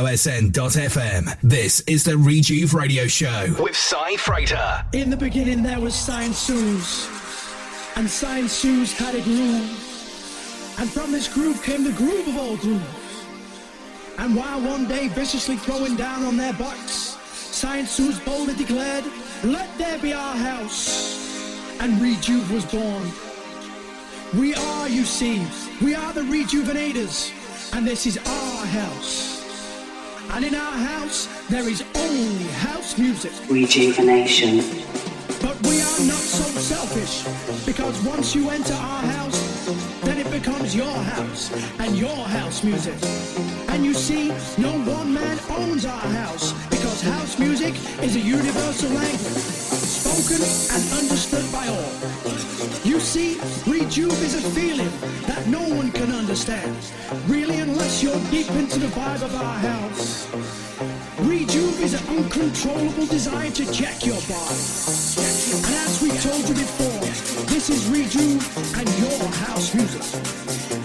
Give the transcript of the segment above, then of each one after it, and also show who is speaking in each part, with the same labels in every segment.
Speaker 1: live-on-osn.fm. This is the Rejuve Radio Show with Cy Freighter.
Speaker 2: In the beginning there was Science Suze, and Science Suze had a groove. And from this groove came the groove of all grooves. And while one day viciously throwing down on their butts, Science Suze boldly declared, Let there be our house. And Rejuve was born. We are, you see, we are the rejuvenators, and this is our house. And in our house, there is only house music.
Speaker 3: Rejuvenation.
Speaker 2: But we are not so selfish, because once you enter our house, then it becomes your house and your house music. And you see, no one man owns our house, because house music is a universal language, spoken and understood by all. You see, Rejuve is a feeling that no one can understand, really, unless you're deep into the vibe of our house. Rejuve is an uncontrollable desire to check your body. And as we told you before, this is Rejuve and your house music.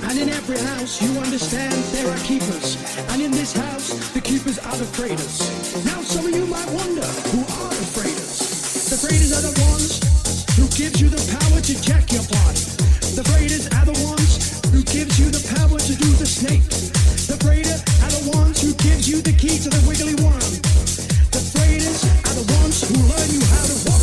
Speaker 2: And in every house, you understand there are keepers. And in this house, the keepers are the freighters. Now some of you might wonder, who are? The freighters are the ones who gives you the power to check your body. The freighters are the ones who gives you the power to do the snake. The freighter are the ones who gives you the key to the wiggly worm. The freighters are the ones who learn you how to walk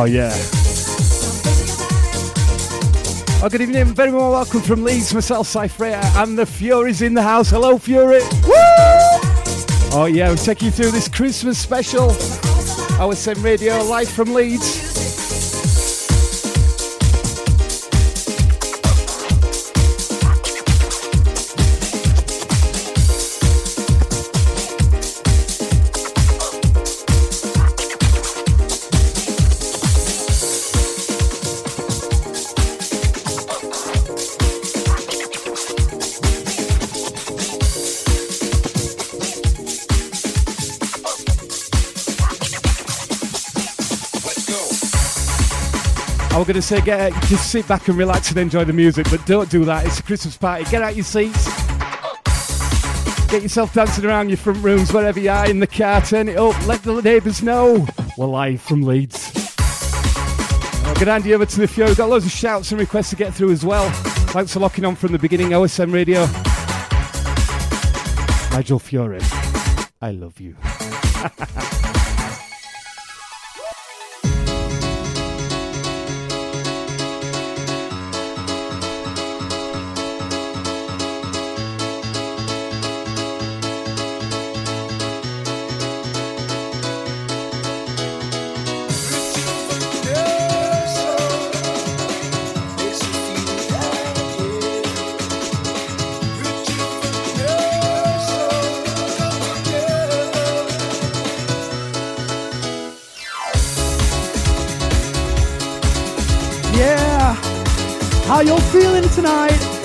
Speaker 4: Oh, yeah. Oh, good evening. Very warm welcome from Leeds, myself, Cypher, and the Fury's in the house. Hello, Fury. Woo! Oh, yeah, we're taking you through this Christmas special. OSM Radio live from Leeds. Going to say, get just sit back and relax and enjoy the music, but don't do that. It's a Christmas party. Get out your seats. Get yourself dancing around your front rooms, wherever you are, in the car. Turn it up. Let the neighbours know. We're live from Leeds. I'm going to hand you over to the Fury. We've got loads of shouts and requests to get through as well. Thanks for locking on from the beginning. OSM Radio. Nigel Fury. I love you. tonight.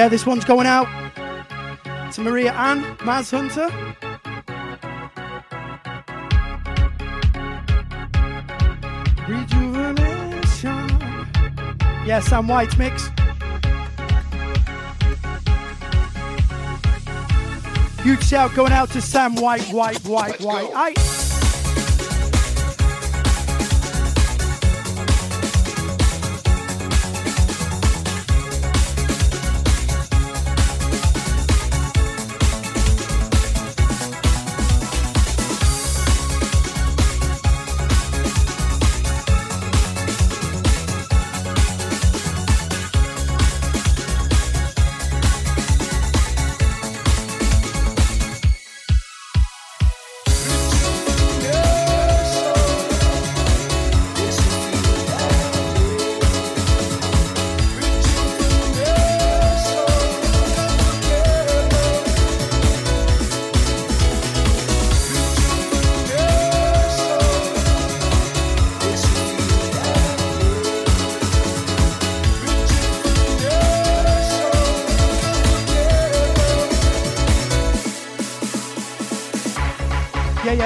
Speaker 4: Yeah, this one's going out to Maria Ann, Maz Hunter. Rejuvenation. Yeah, Sam White mix. Huge shout going out to Sam White, White, White, White.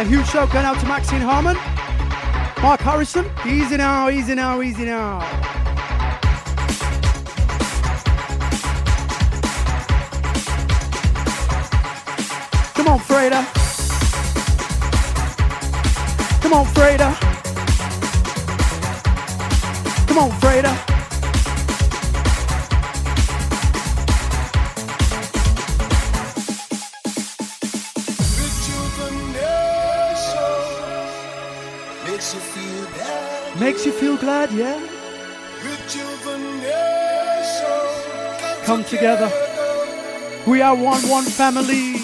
Speaker 4: I- huge shout going out to Maxine Harmon. Mark Harrison, easy now, easy now, easy now. Come on, Freda. Come on, Freda.
Speaker 2: Come on, Freda. Feel yeah? Come together. We are one, one family.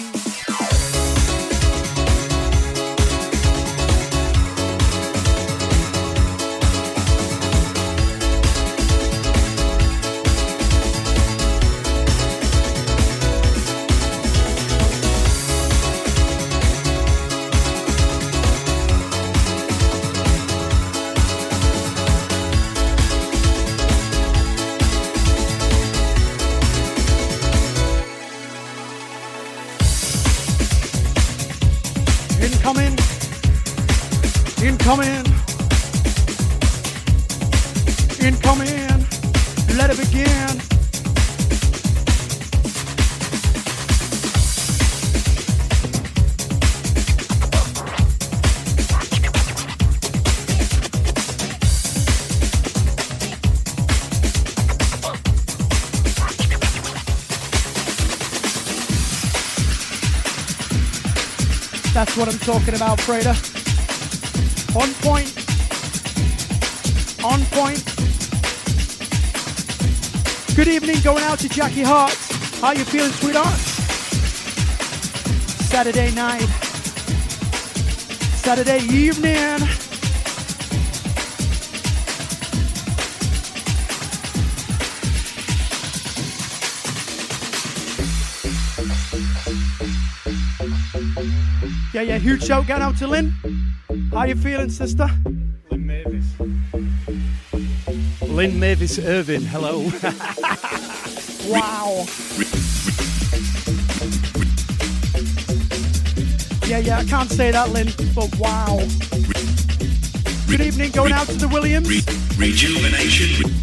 Speaker 2: Talking about, Freda. On point. On point. Good evening, going out to Jackie Hart. How you feeling, sweetheart? Saturday night. Saturday evening. Yeah, yeah, huge shout going out to Lynn. How you feeling, sister?
Speaker 5: Lynn Mavis.
Speaker 2: Lynn Mavis Irvin, hello. wow. Yeah, yeah, I can't say that, Lynn, but wow. Good evening, going out to the Williams.
Speaker 6: rejuvenation.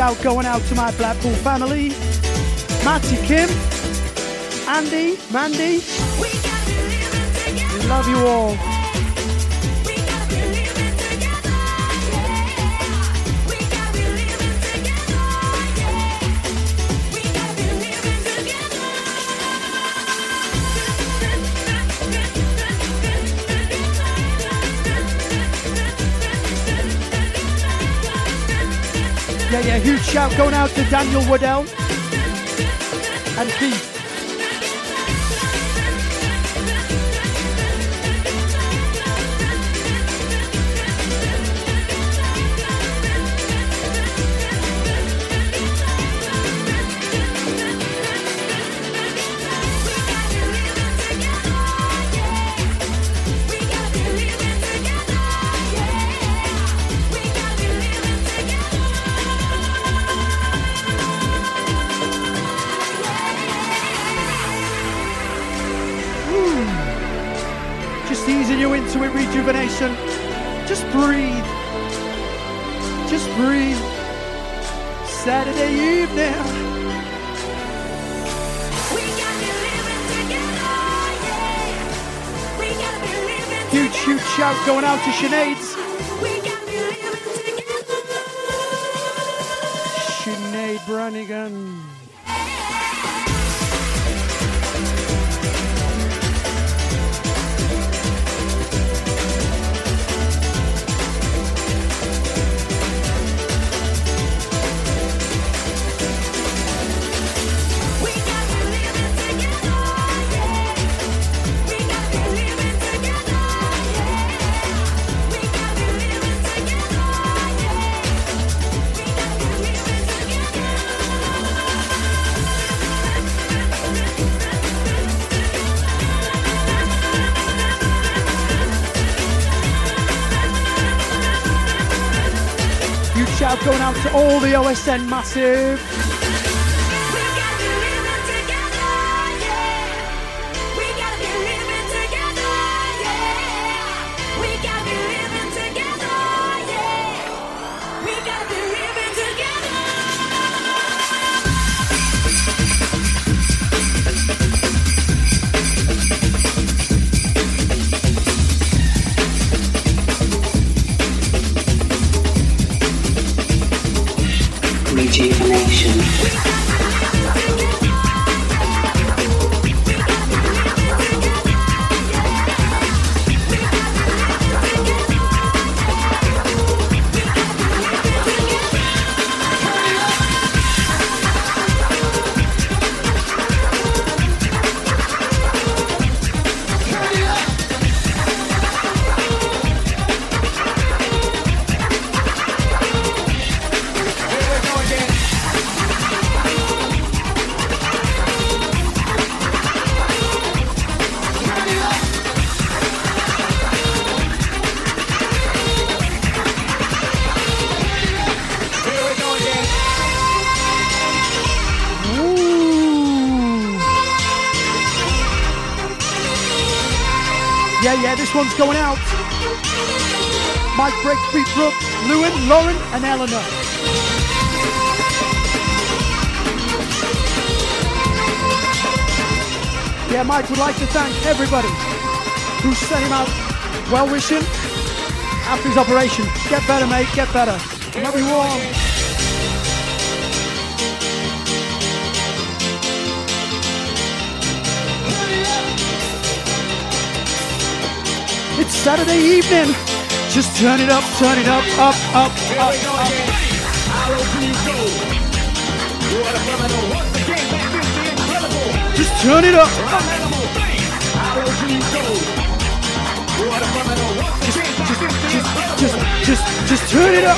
Speaker 2: Shout going out to my Blackpool family. Matty Kim, Andy, Mandy. We love you all. Huge shout going out to Daniel Waddell and Keith. To Sinead's. To all the OSN yeah, This one's going out. Mike Breakbeat Brooke, Lewin, Lauren, and Eleanor. Yeah, Mike would like to thank everybody who sent him out well wishing after his operation. Get better, mate, get better. Love you. Saturday evening. Just turn it up, turn it up, up, up, up, up. Just turn it up. Just, just, just, just, just, just turn it up.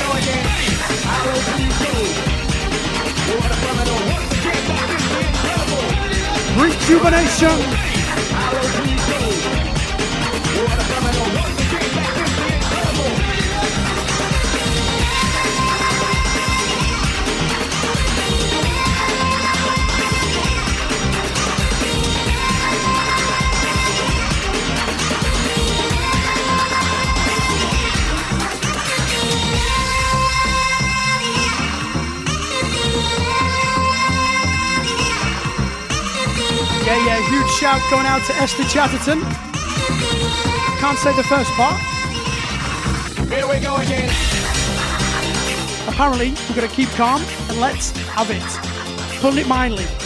Speaker 2: Rejuvenation. Yeah, yeah, huge shout going out to Esther Chatterton. Can't say the first part.
Speaker 7: Here we go again.
Speaker 2: Apparently, we're going to keep calm and let's have it. Pulling it mildly.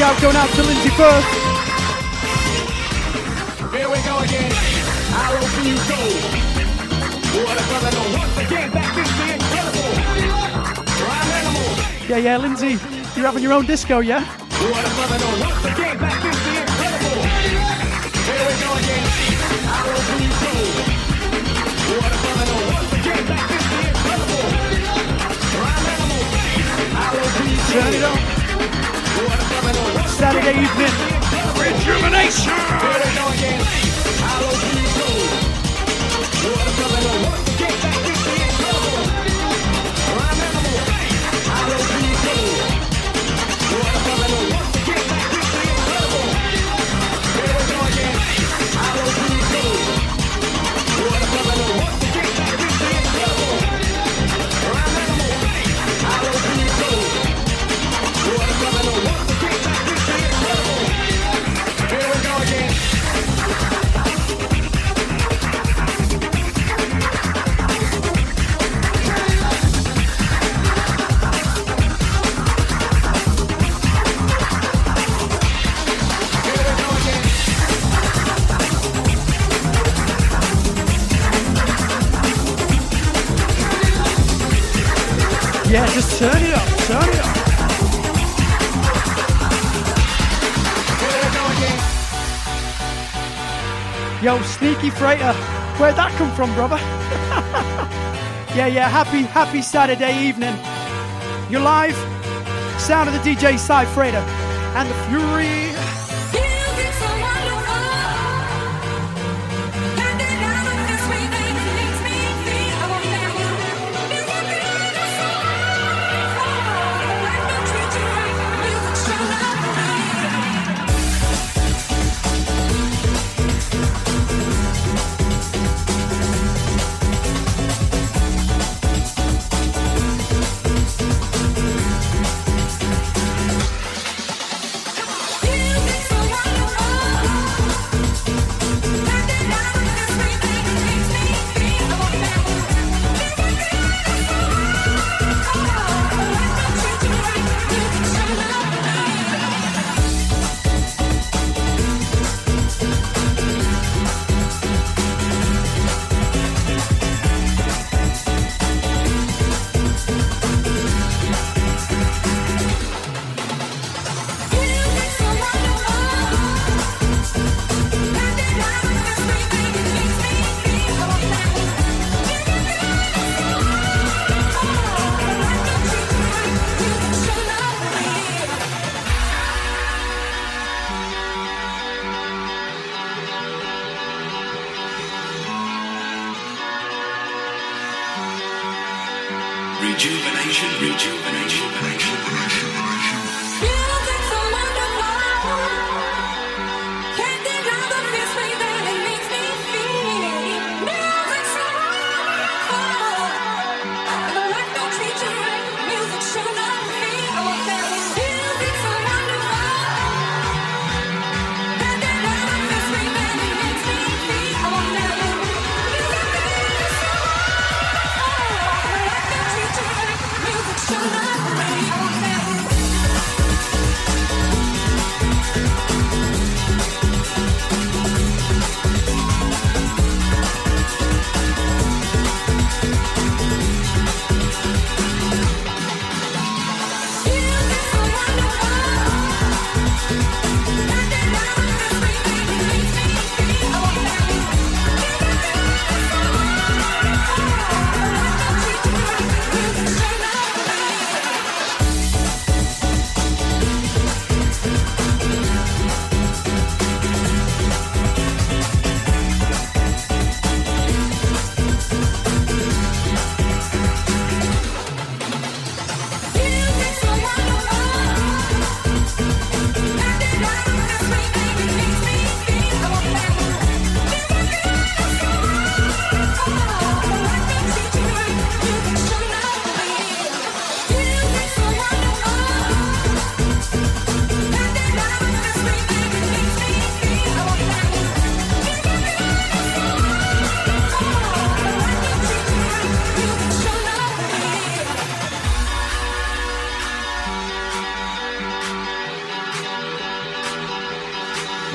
Speaker 2: Shout going out to Lindsay Firth.
Speaker 7: Here we go again. Low can you go? What a brother, no. Once again, back is the incredible. Animal.
Speaker 2: Yeah, yeah, Lindsay, you're having your own disco, yeah?
Speaker 7: What a brother, no. Once again, back is the incredible.
Speaker 8: Turn it up. Saturday evening. Rejuvenation. Yo, sneaky freighter, where'd that come from, brother? yeah, yeah, happy, happy Saturday evening. You're live, sound of the DJ Side Freighter and the Fury.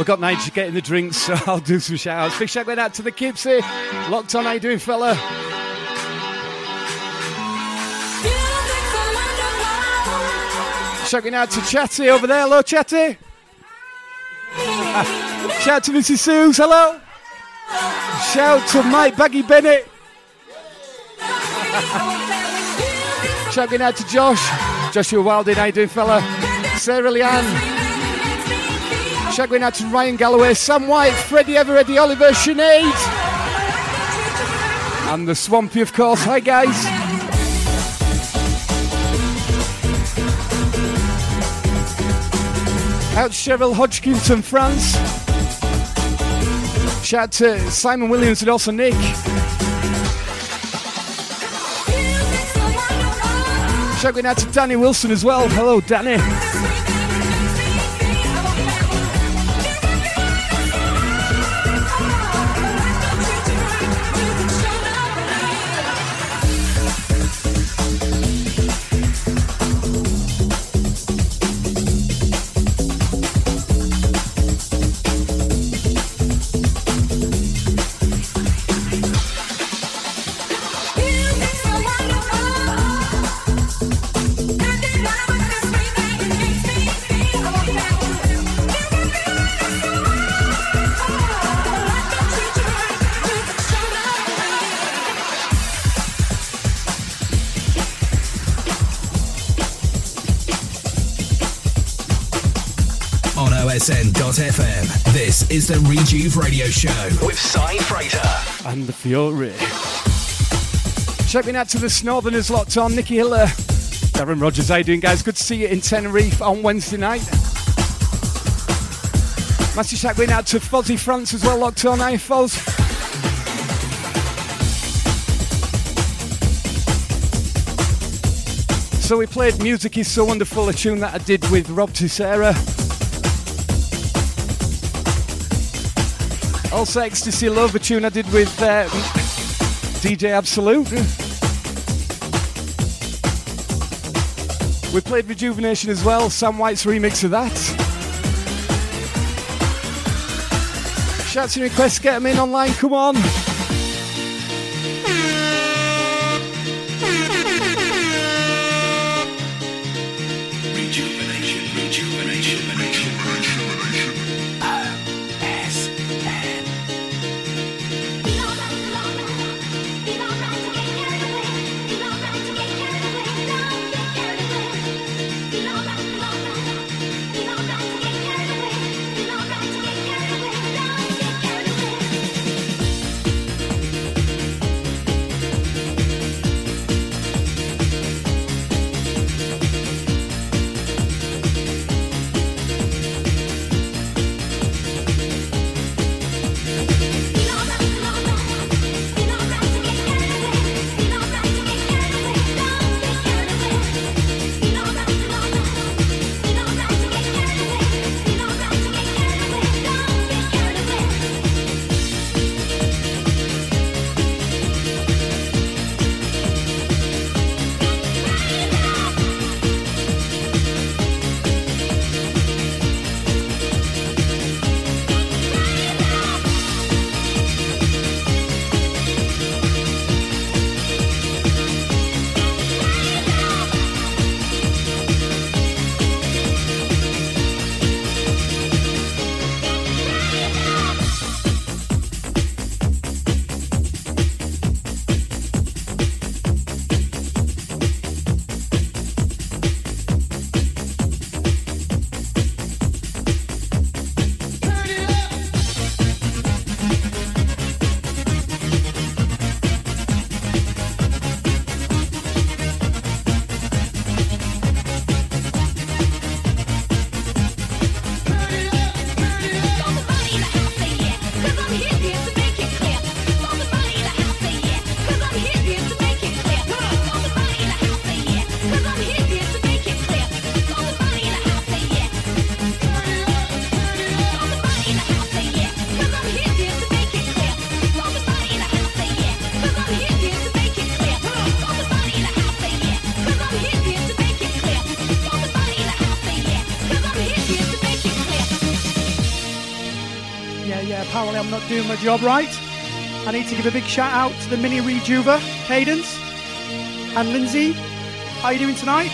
Speaker 4: We've got Nigel getting the drinks, so I'll do some shout outs. Big shout out to the Kipsy. Locked on, how you doing, fella? Shouting out to Chatty over there. Hello, Chatty.
Speaker 8: Shout to Mrs. Suze, hello. Shout to Mike Baggy Bennett. Shouting out to Josh. Joshua Wilding, how you doing, fella? Sarah Leanne. Shouting out to Ryan Galloway, Sam White, Freddie Everett, Oliver, Sinead. And the Swampy, of course. Hi, guys. Out Cheryl Hodgkinson, France. Shout out to Simon Williams and also Nick. Shouting out to Danny Wilson as well. Hello, Danny.
Speaker 1: Is the Rejuve Radio Show with Cy Frater.
Speaker 8: and the Fury. Shouting out to the Northerners locked on, Nikki Hiller. Darren Rogers, how you doing, guys? Good to see you in Tenerife on Wednesday night. Massive shout going out to Fozzy France as well, locked on. Hi, Foz. So we played Music is So Wonderful, a tune that I did with Rob Tissera. Also, Ecstasy Love, a tune I did with uh, DJ Absolute. We played Rejuvenation as well, Sam White's remix of that. Shouts and requests, get them in online, come on.
Speaker 2: I'm not doing my job right. I need to give a big shout out to the mini rejuver, Cadence, and Lindsay. How you doing tonight?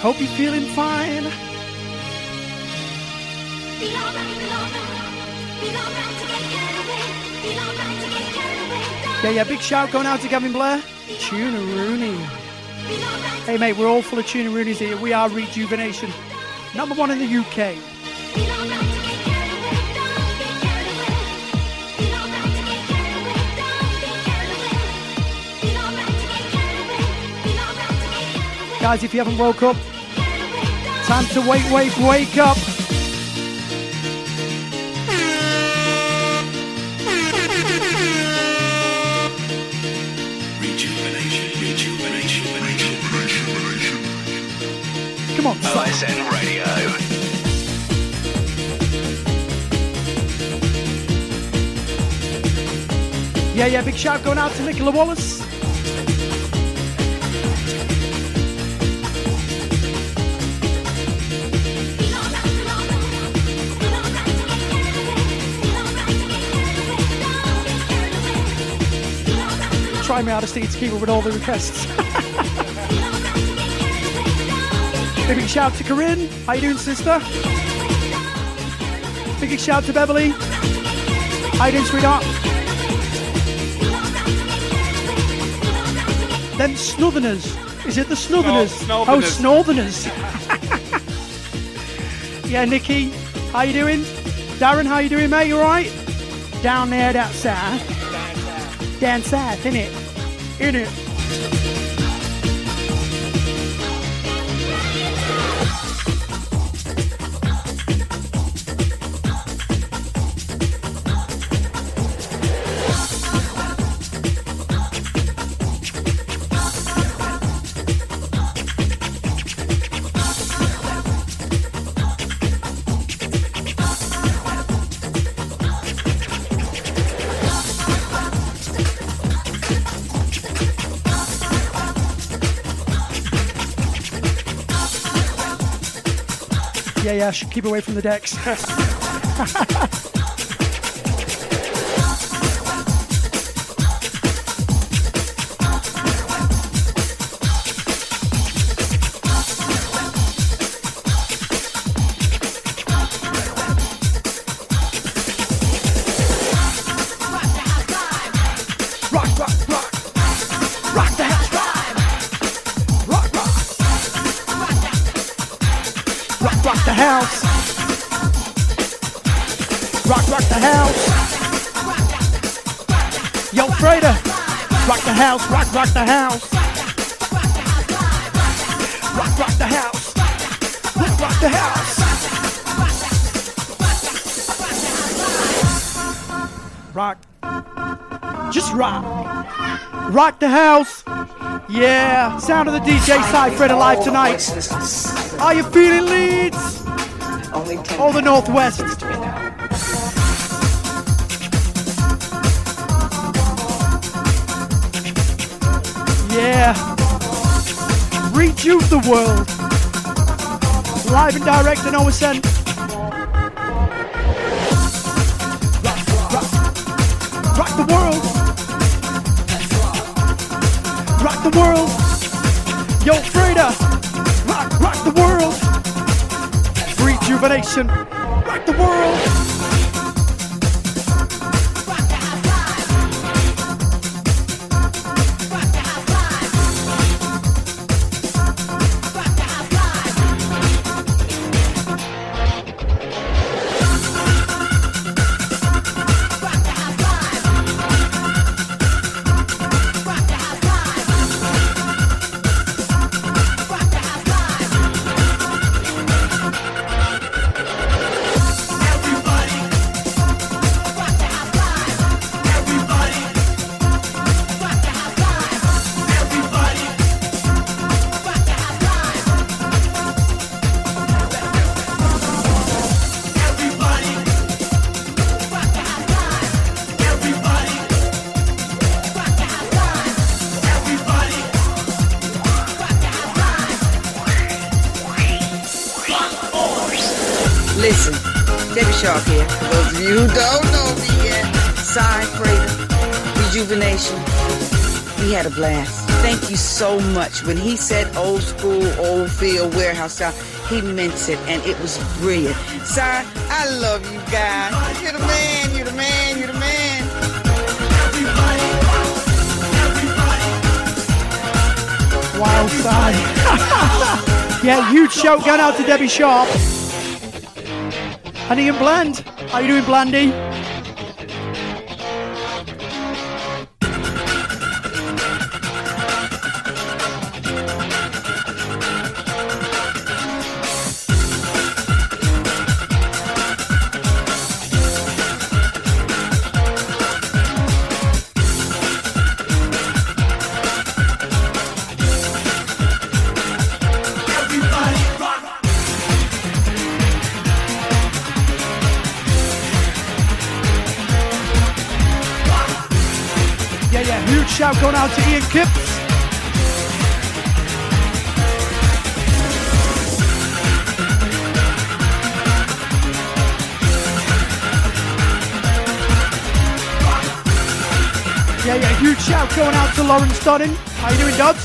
Speaker 2: Hope you're feeling fine. Yeah, yeah, big shout going out to Gavin Blair. Tuna Rooney. Hey, mate, we're all full of Tuna Roonies here. We are Rejuvenation. Number one in the UK. Guys, if you haven't woke up, time to wake, wake, wake up. Rejuvenation, rejuvenation, pressure, come on, son.
Speaker 1: OSN Radio.
Speaker 2: Yeah, yeah, big shout going out to Nicola Wallace. Try me out of state to keep up with all the requests. big shout to Corinne. How you doing, sister? Big shout to Beverly. How you doing, sweetheart? Them Southerners. Is it the Southerners?
Speaker 4: Sno-
Speaker 2: oh.
Speaker 4: Snowtherners.
Speaker 2: yeah, Nikki, how you doing? Darren, how you doing, mate? You alright? Down there, that south. Down south, innit? Innit? Yeah, yeah, keep away from the decks. house, rock, rock the house. Rock, rock the house. Rock, rock the house. Rock. Just rock. Rock the house. Yeah. Sound of the DJ side Fred alive tonight. Are you feeling Leeds? Or the Northwest? Yeah. Rejuve the world. Live and direct OSN. Rock, rock, rock the world. Rock the world. Yo, Freda. Rock, rock the world. Rejuvenation. Rock the world.
Speaker 9: Had a blast. Thank you so much. When he said old school, old field, warehouse style, he meant it, and it was brilliant. Sorry, I love you guys. You're the man, you're the man, you're the man.
Speaker 2: Wow, Si. yeah, huge shout going out to Debbie Sharp. And Ian Bland. How you doing, Blandy? Going out to Ian Kipps. Yeah, yeah, huge shout going out to Lawrence Donning. How you doing, Dodds?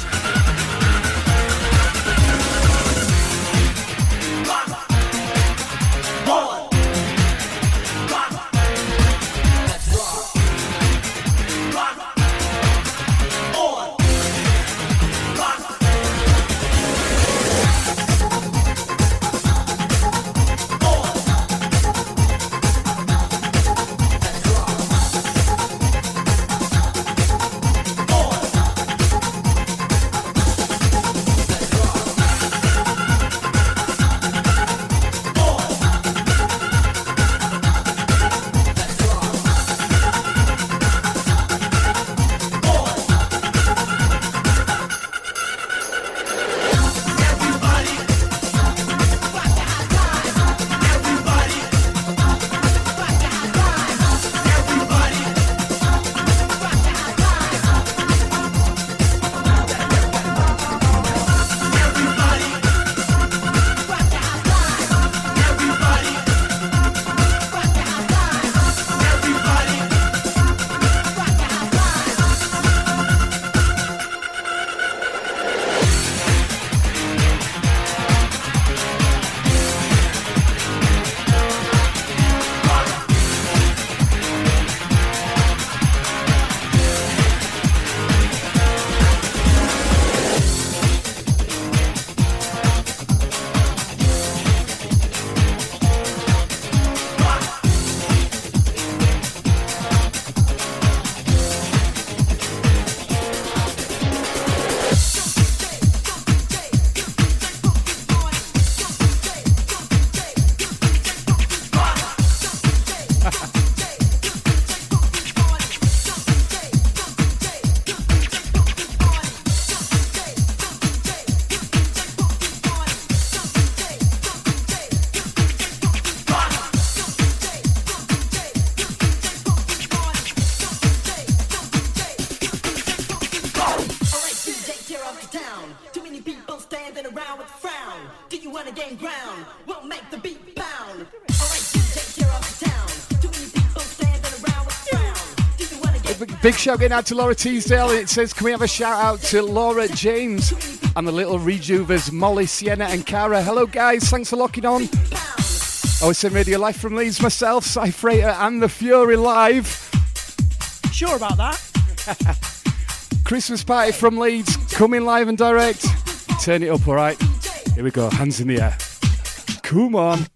Speaker 4: Big, shout going out to Laura Teasdale. It says, can we have a shout out to Laura James and the little Rejuvers, Molly, Sienna, and Cara. Hello, guys. Thanks for locking on. Oh, OSM Radio live from Leeds myself, Cy Freighter, and the Fury live.
Speaker 2: Sure about that?
Speaker 4: Christmas party from Leeds, coming live and direct. Turn it up, all right? Here we go, hands in the air. Come on.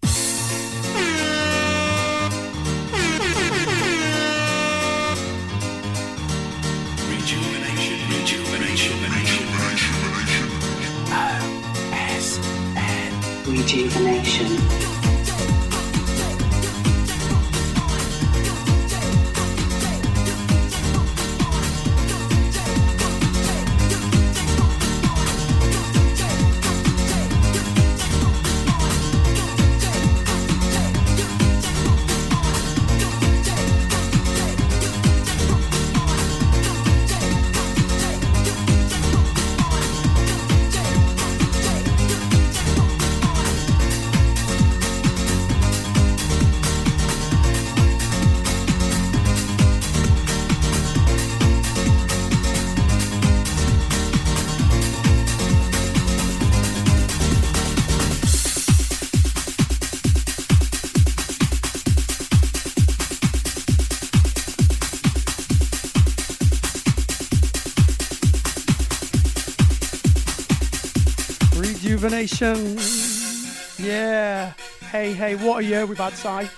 Speaker 1: Rejuvenation.
Speaker 2: Yeah. Hey, hey, what a year we've had, Si.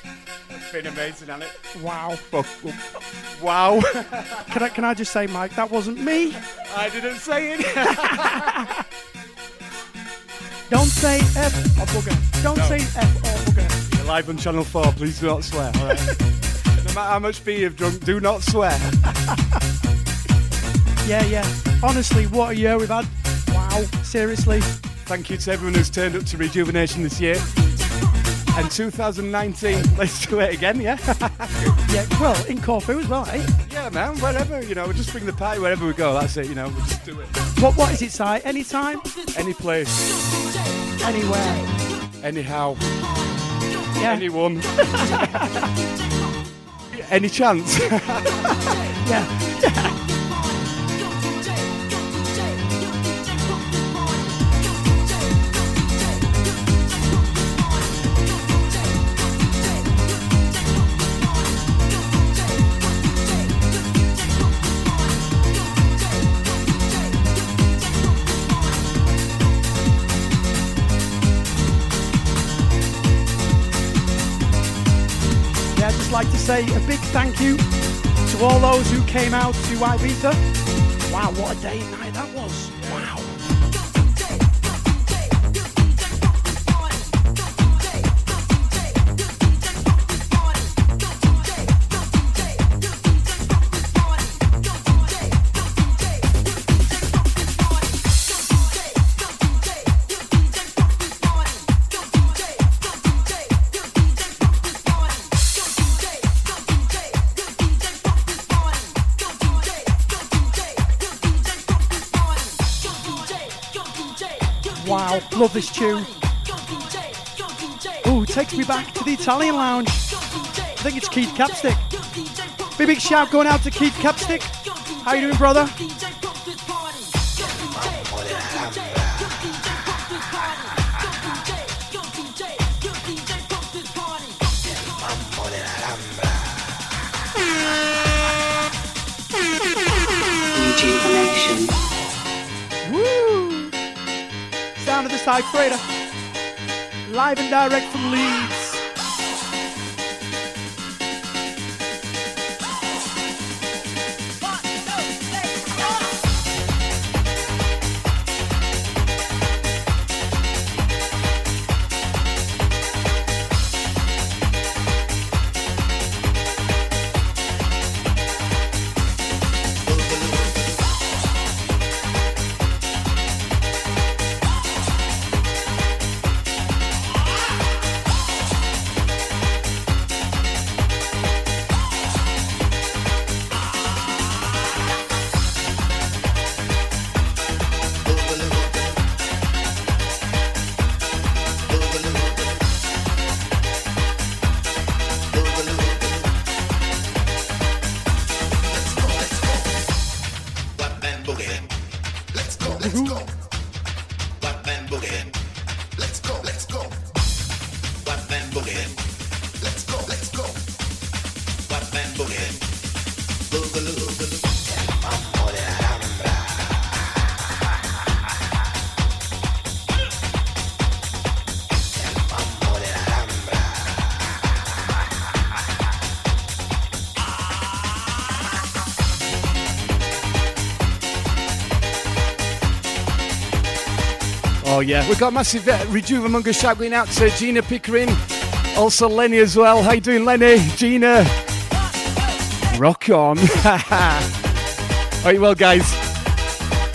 Speaker 4: It's been amazing, hasn't it?
Speaker 2: Wow.
Speaker 4: Wow.
Speaker 2: Can I, can I just say, Mike, that wasn't me.
Speaker 4: I didn't say it.
Speaker 2: Don't say F or bugger. Don't say F or bugger.
Speaker 4: You're live on Channel 4, please do not swear, alright? no matter how much beer you've drunk, do not swear.
Speaker 2: Yeah, yeah. Honestly, what a year we've had. Wow. Seriously.
Speaker 4: Thank you to everyone who's turned up to Rejuvenation this year. And 2019, let's do it again, yeah?
Speaker 2: Yeah, well, in Corfu as well, eh?
Speaker 4: yeah, man, wherever, you know, we'll just bring the party wherever we go, that's it, you know, we'll just do it.
Speaker 2: What, what is it, Si? Anytime?
Speaker 4: Any place,
Speaker 2: Anywhere.
Speaker 4: anyhow,
Speaker 2: Yeah.
Speaker 4: anyone. Any chance?
Speaker 2: Yeah. Like to say a big thank you to all those who came out to Ibiza. Wow, what a day love this tune. Ooh, takes me back to the Italian lounge. I think it's Keith Capstick. Big big shout going out to Keith Capstick. How you doing, brother? Of Freighter. Live and direct from Leeds.
Speaker 4: Yeah, we've got a massive uh, Rejuvemunga shout going out to Gina Pickering, also Lenny as well. How you doing, Lenny? Gina, rock on. Are you well, guys?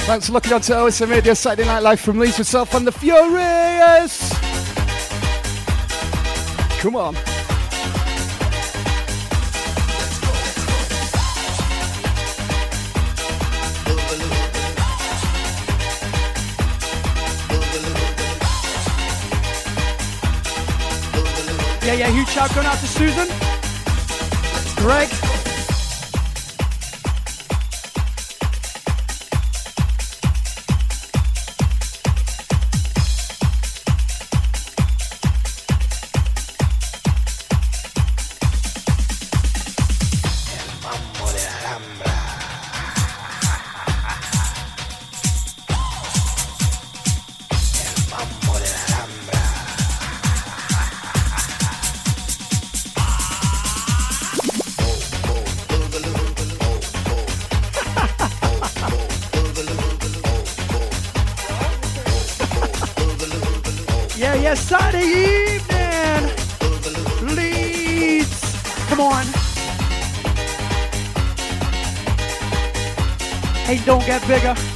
Speaker 4: Thanks for looking on to OSM Radio Saturday Night Live from Leeds myself and the Furious. Come on.
Speaker 2: Yeah, huge shout going out to Susan. Greg. Bigger.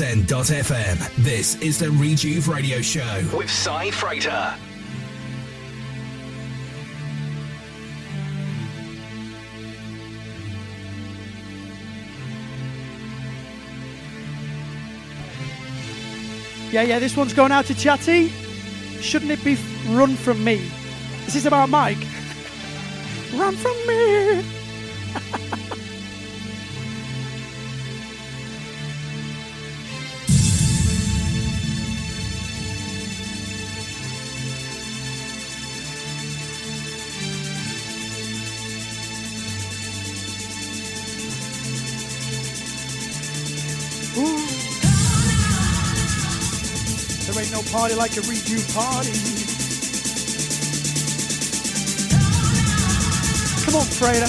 Speaker 1: On OSN.FM, this is the Rejuve Radio Show with Cy Freighter.
Speaker 2: Yeah, yeah, this one's going out to Chatty. Shouldn't it be run from me? This is this about Mike? run from me! No party like a review party. Come on, Freda.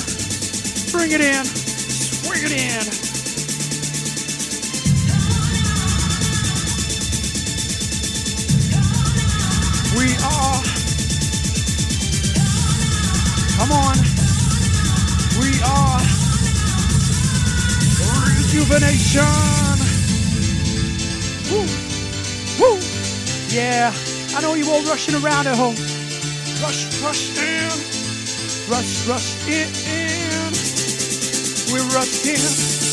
Speaker 2: Bring it in. Swing it in. We are. Come on. We are. Rejuvenation. Woo! Yeah, I know you all rushing around at home. Rush, rush in. Rush, rush in. We're rushing.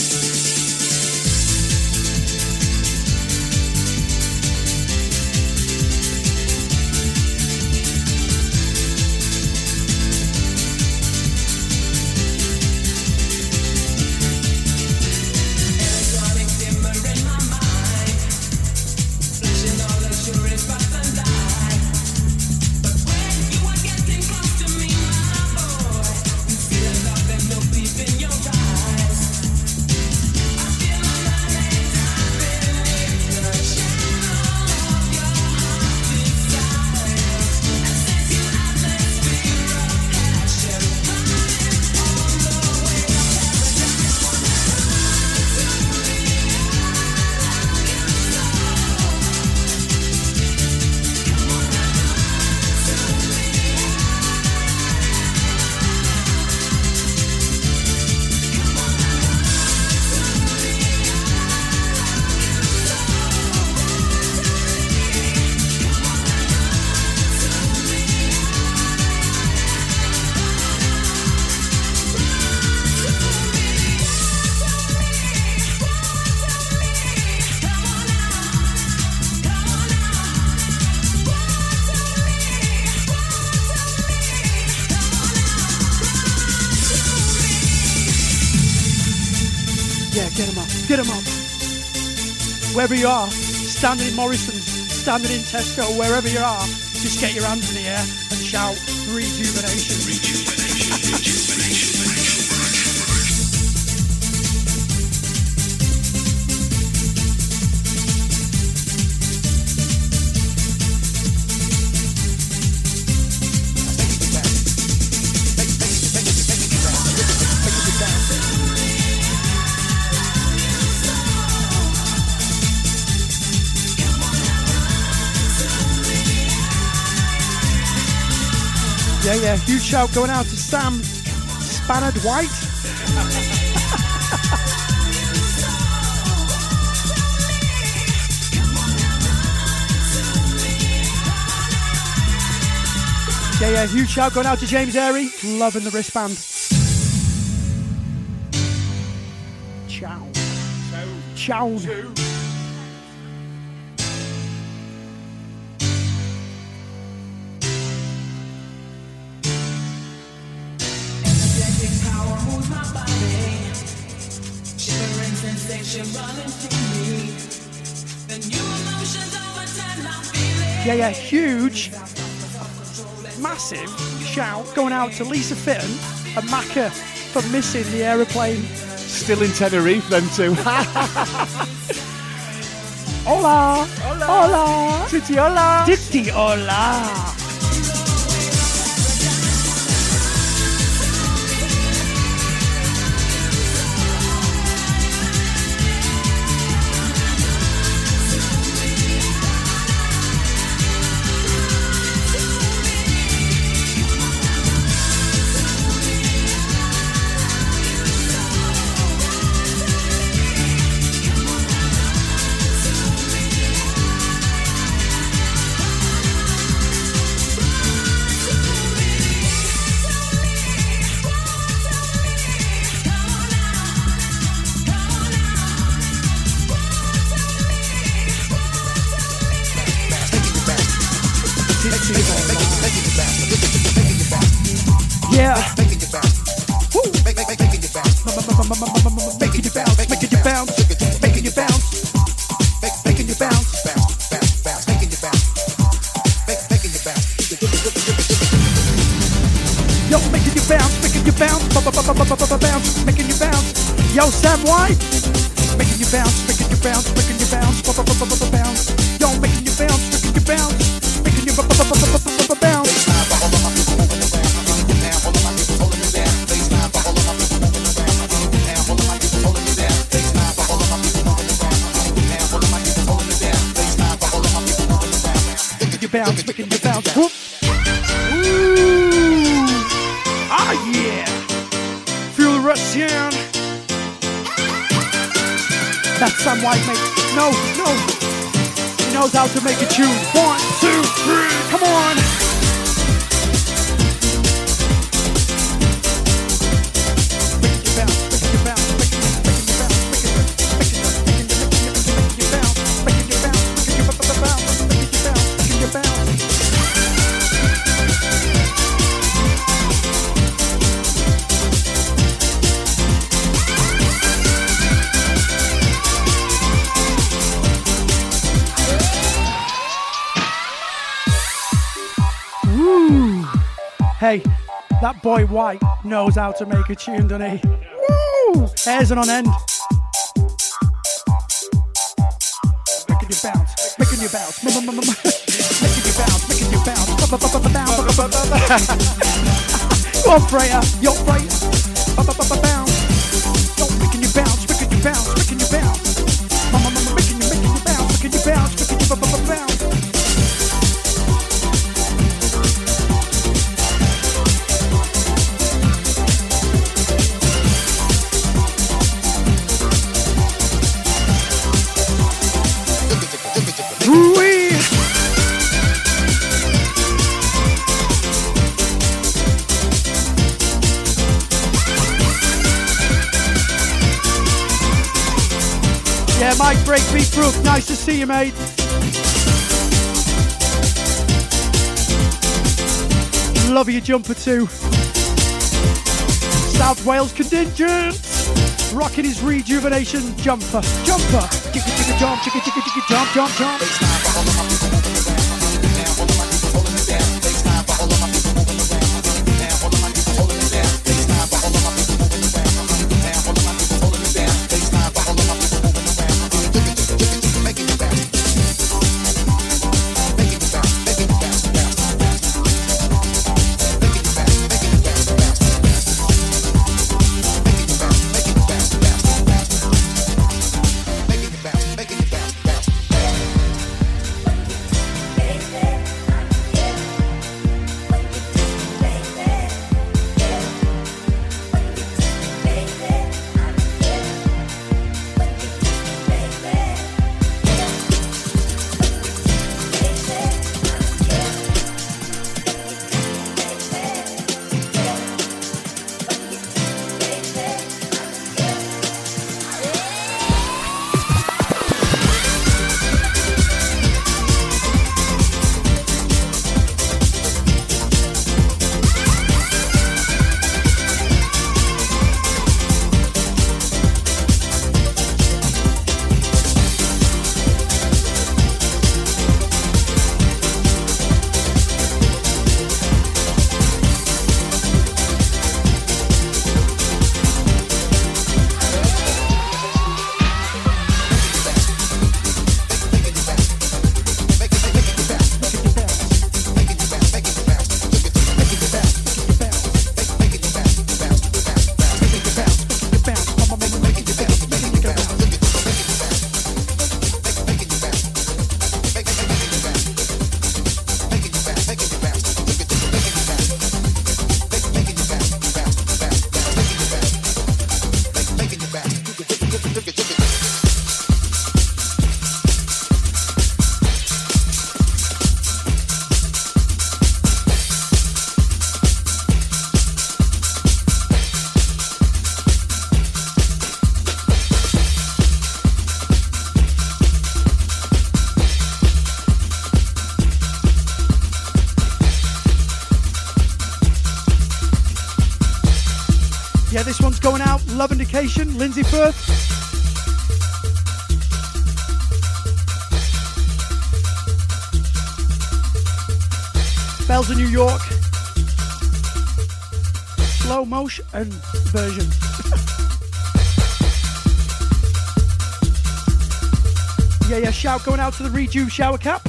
Speaker 2: Wherever you are, standing in Morrison's, standing in Tesco, wherever you are, just get your hands in the air and shout rejuvenation. there. Huge shout going out to Sam Spannard White. yeah, yeah, huge shout going out to James Airy. Loving the wristband. Ciao. Ciao. Ciao. yeah, huge, massive shout going out to Lisa Fitton and Macca for missing the aeroplane.
Speaker 4: Still in Tenerife, them two.
Speaker 2: hola. Hola.
Speaker 4: Hola.
Speaker 2: Titi hola. Titi hola. Hey, that boy White knows how to make a tune, doesn't he? Woo! Hairs on end. Making you bounce, making you bounce, making you bounce, making you bounce. Come on, Freya, you're right. Brook. Nice to see you, mate. Love your jumper too. South Wales contingent. Rocking his rejuvenation jumper. Jumper. Chicka chicka jump, chicka chicka chicka jump, jump, jump. Lindsay Firth. Bells of New York. Slow motion version. yeah, yeah, shout going out to the Reju shower cap.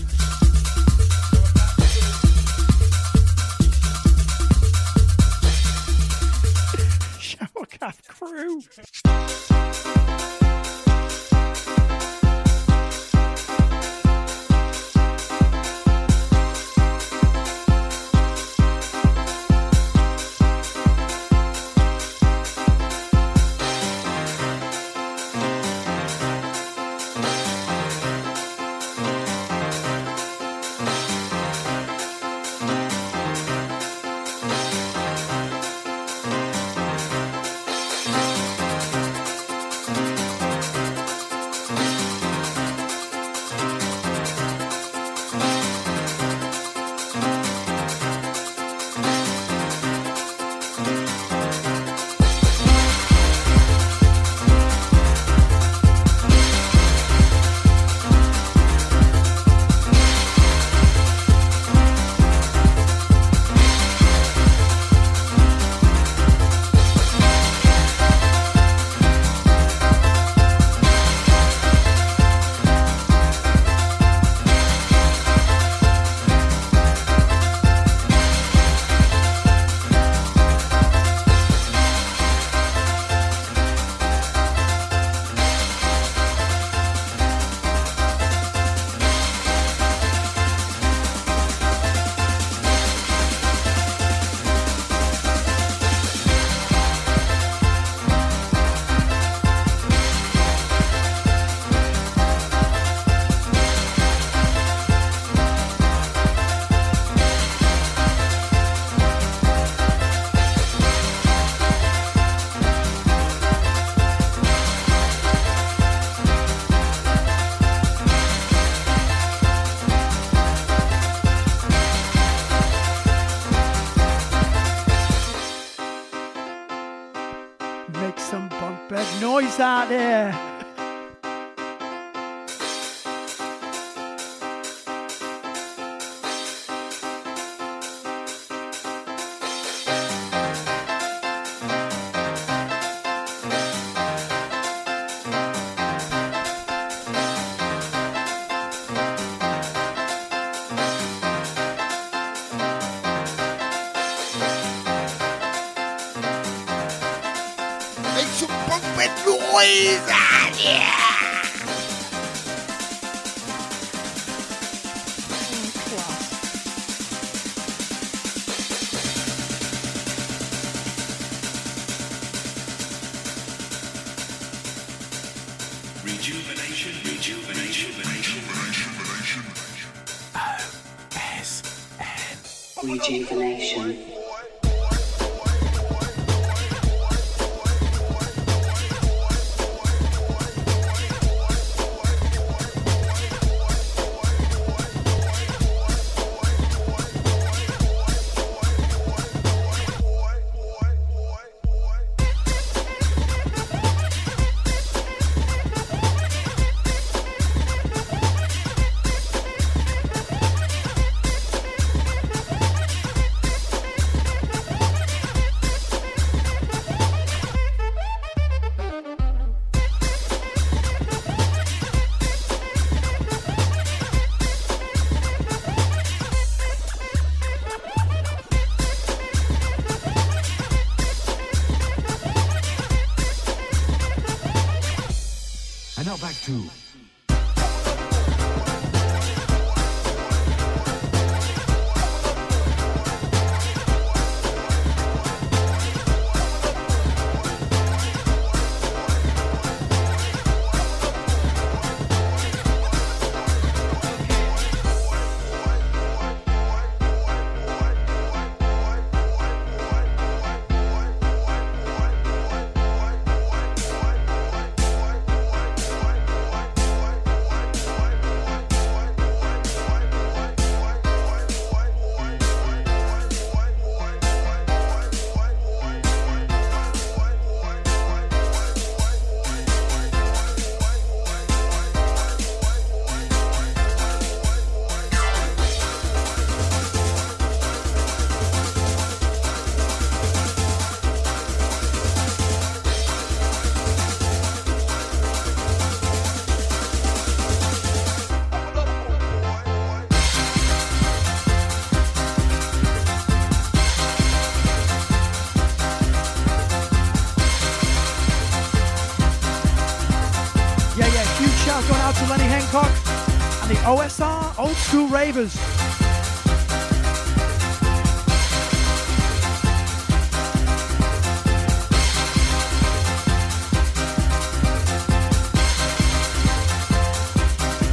Speaker 2: OSR Old School Ravers.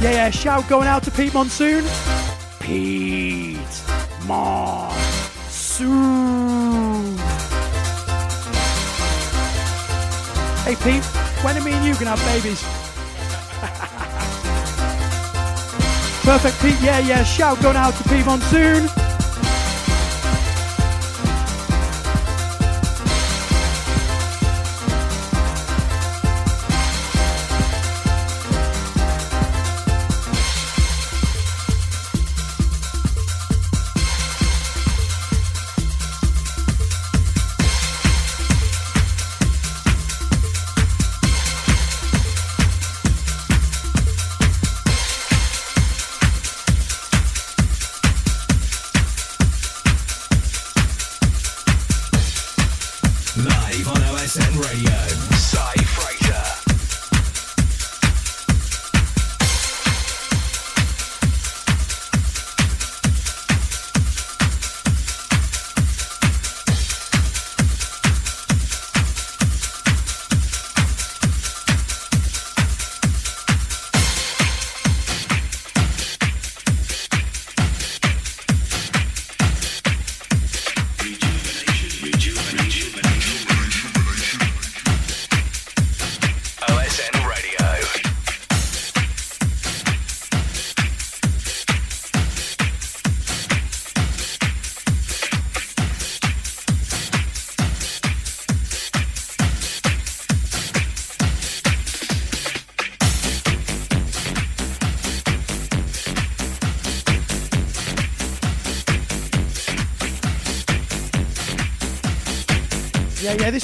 Speaker 2: Yeah, yeah, shout going out to Pete Monsoon. Pete Monsoon. Hey Pete, when are me and you gonna have babies? Perfect Pete, yeah, yeah, shout going out to Pete Monsoon.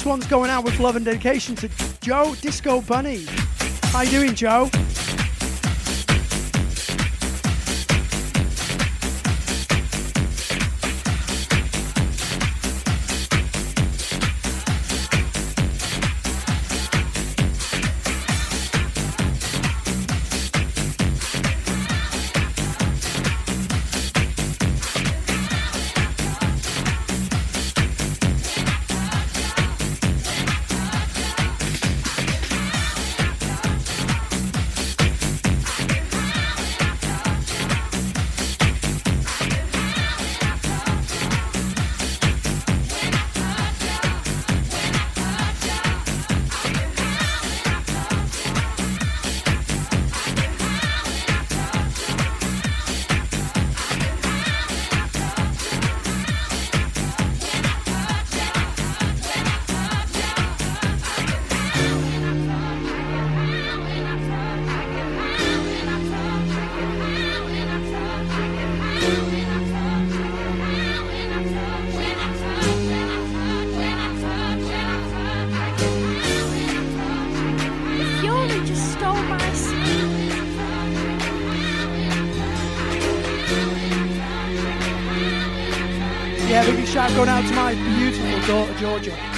Speaker 2: This one's going out with love and dedication to Joe Disco Bunny. How you doing, Joe? Georgia.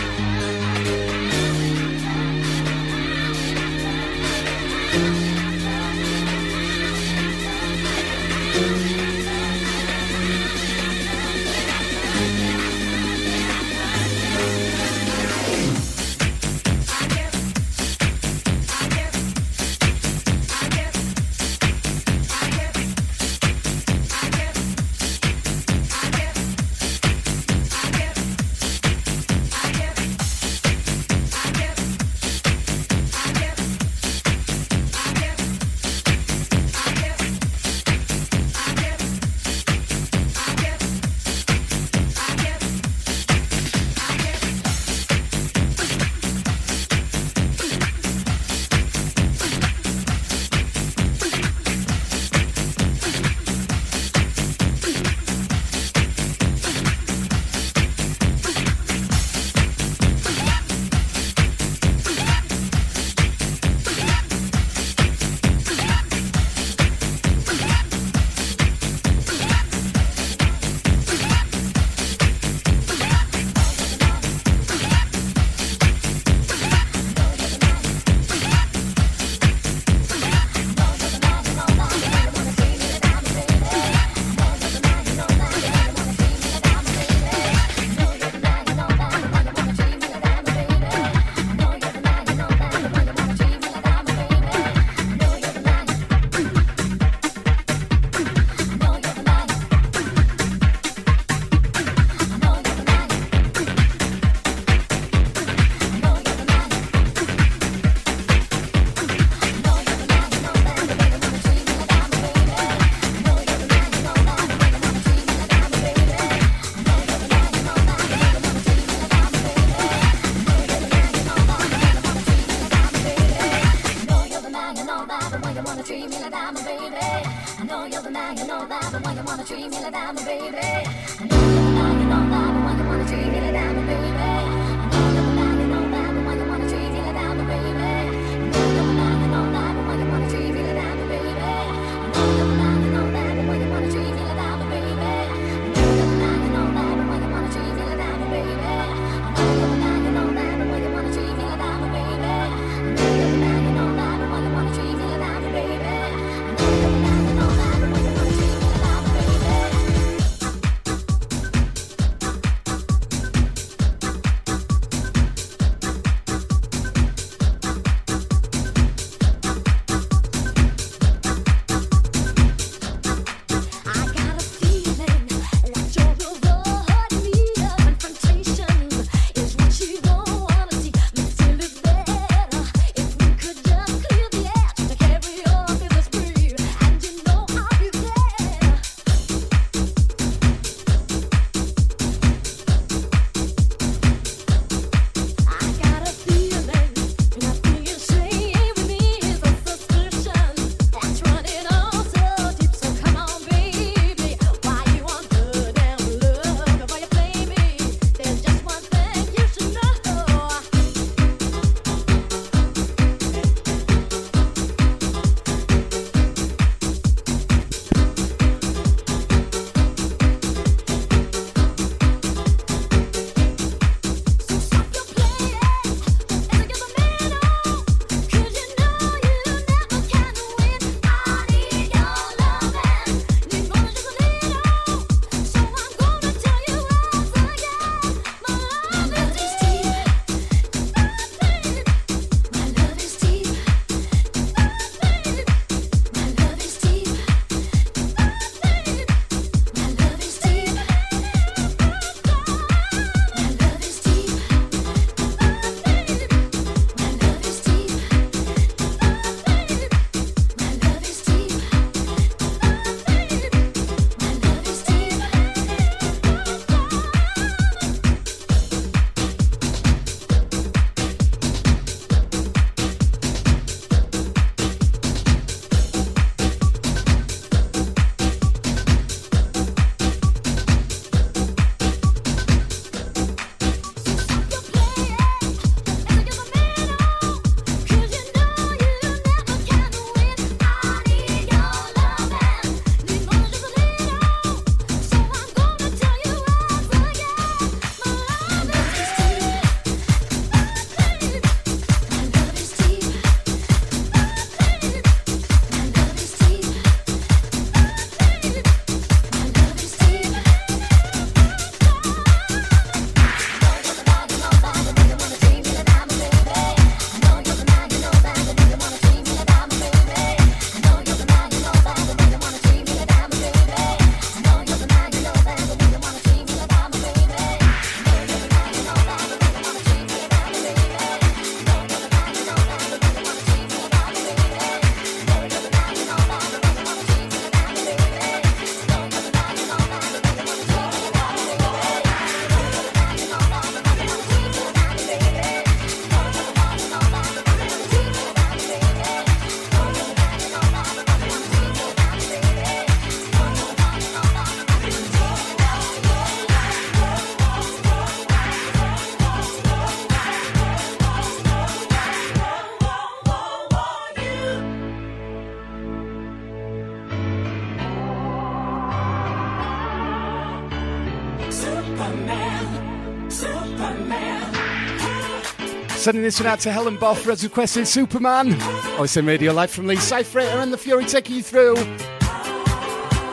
Speaker 10: Sending this one out to Helen Boff, as requested Superman. OSR Radio Live from Lee Cyfrater and The Fury taking you through.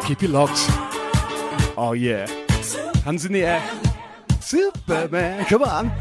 Speaker 10: Keep you locked. Oh, yeah. Hands in the air. Superman, come on.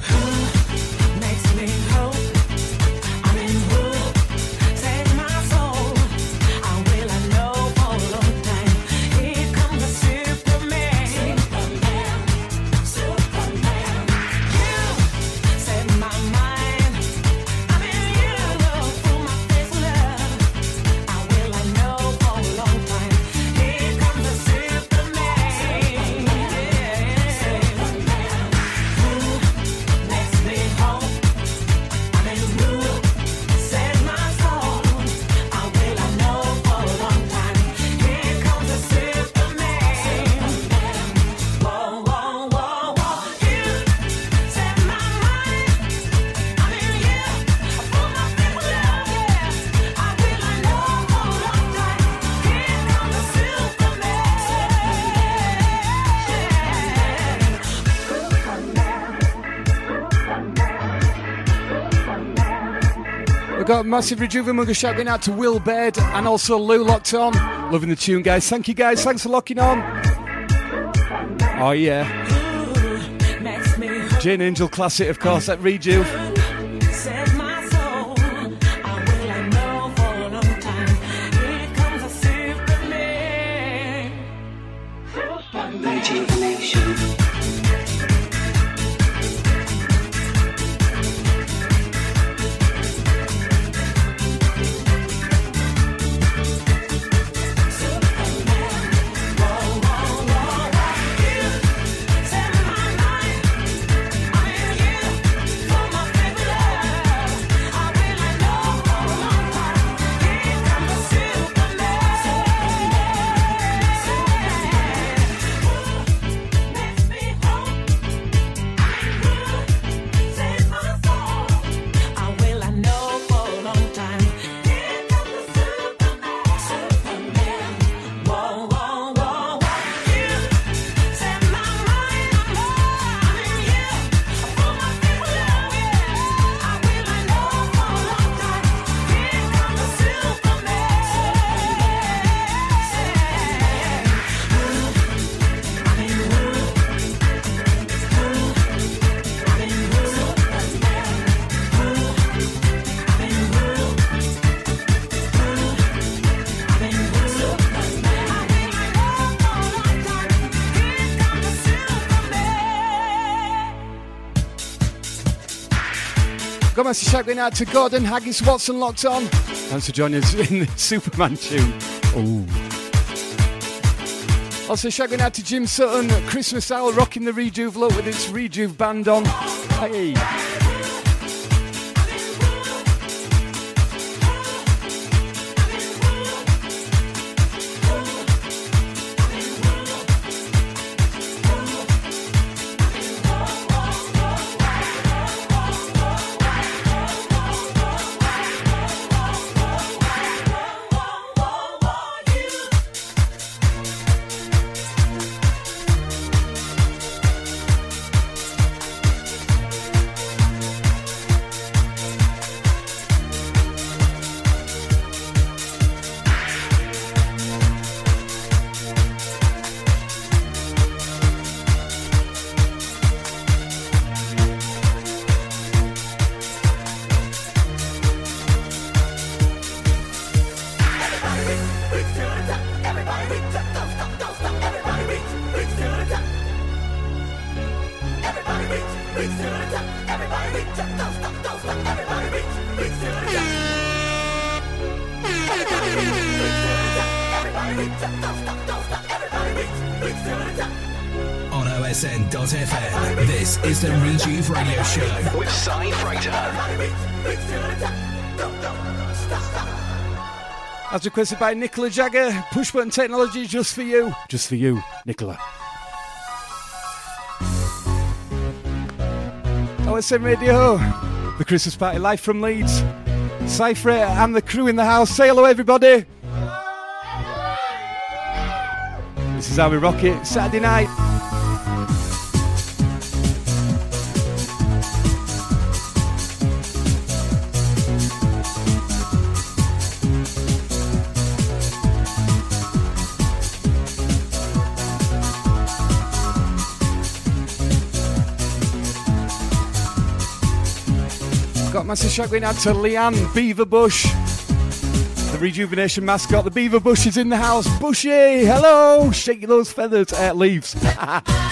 Speaker 10: Got a massive Rejuvemunga shout going out to Will Baird and also Lou locked on. Loving the tune, guys. Thank you, guys. Thanks for locking on. Oh, yeah. Jane Angel classic, of course, at Rejuve. Massive shout going out to Gordon Haggis Watson locked on. Thanks for joining us in the Superman tune. Oh. Also, shout going out to Jim Sutton, Christmas Hour rocking the Rejuve look with its Rejuve band on. Hey. Requested by Nicola Jagger, push button technology just for you. Just for you, Nicola. OSR Radio, the Christmas party live from Leeds. Cypher and the crew in the house. Say hello, everybody. This is how we rock it Saturday night. Massive shout going out to Leanne Beaverbush, the rejuvenation mascot. The Beaver Bush is in the house. Bushy, hello! Shake those feathers, uh, leaves.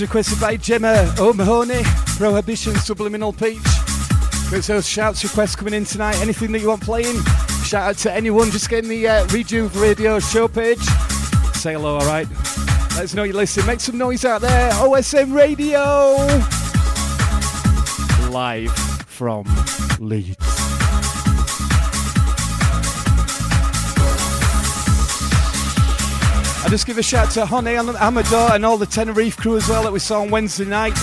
Speaker 4: Requested by Gemma O'Mahony, Prohibition Subliminal Peach. Got those shouts requests coming in tonight. Anything that you want playing, shout out to anyone. Just get in the uh, Rejuve Radio show page. Say hello, alright? Let us know you're listening. Make some noise out there. OSR Radio! Live from Leeds. Just give a shout to Honey and Amador and all the Tenerife crew as well that we saw on Wednesday night.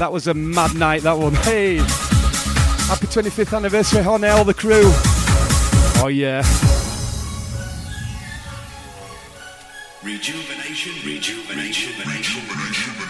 Speaker 4: That was a mad night, that one. Hey! Happy 25th anniversary, Honey, all the crew. Oh, yeah.
Speaker 1: Rejuvenation, rejuvenation, rejuvenation, rejuvenation.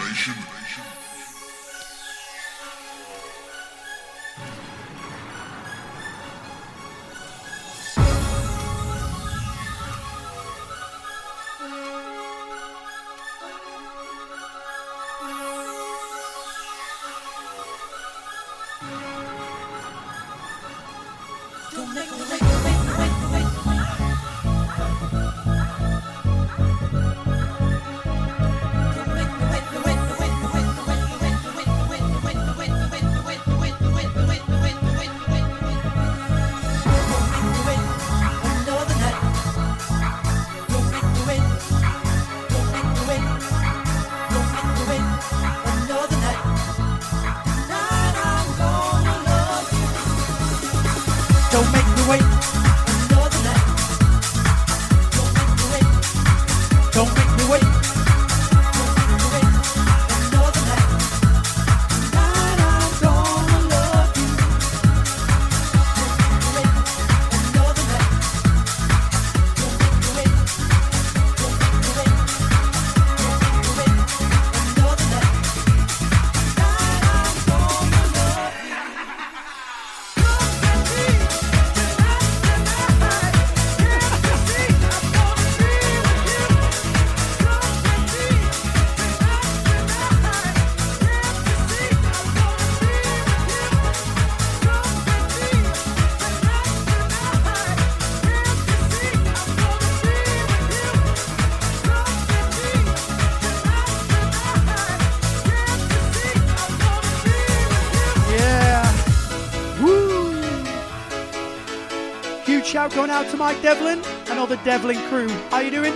Speaker 2: Mike Devlin and all the Devlin crew. How you doing?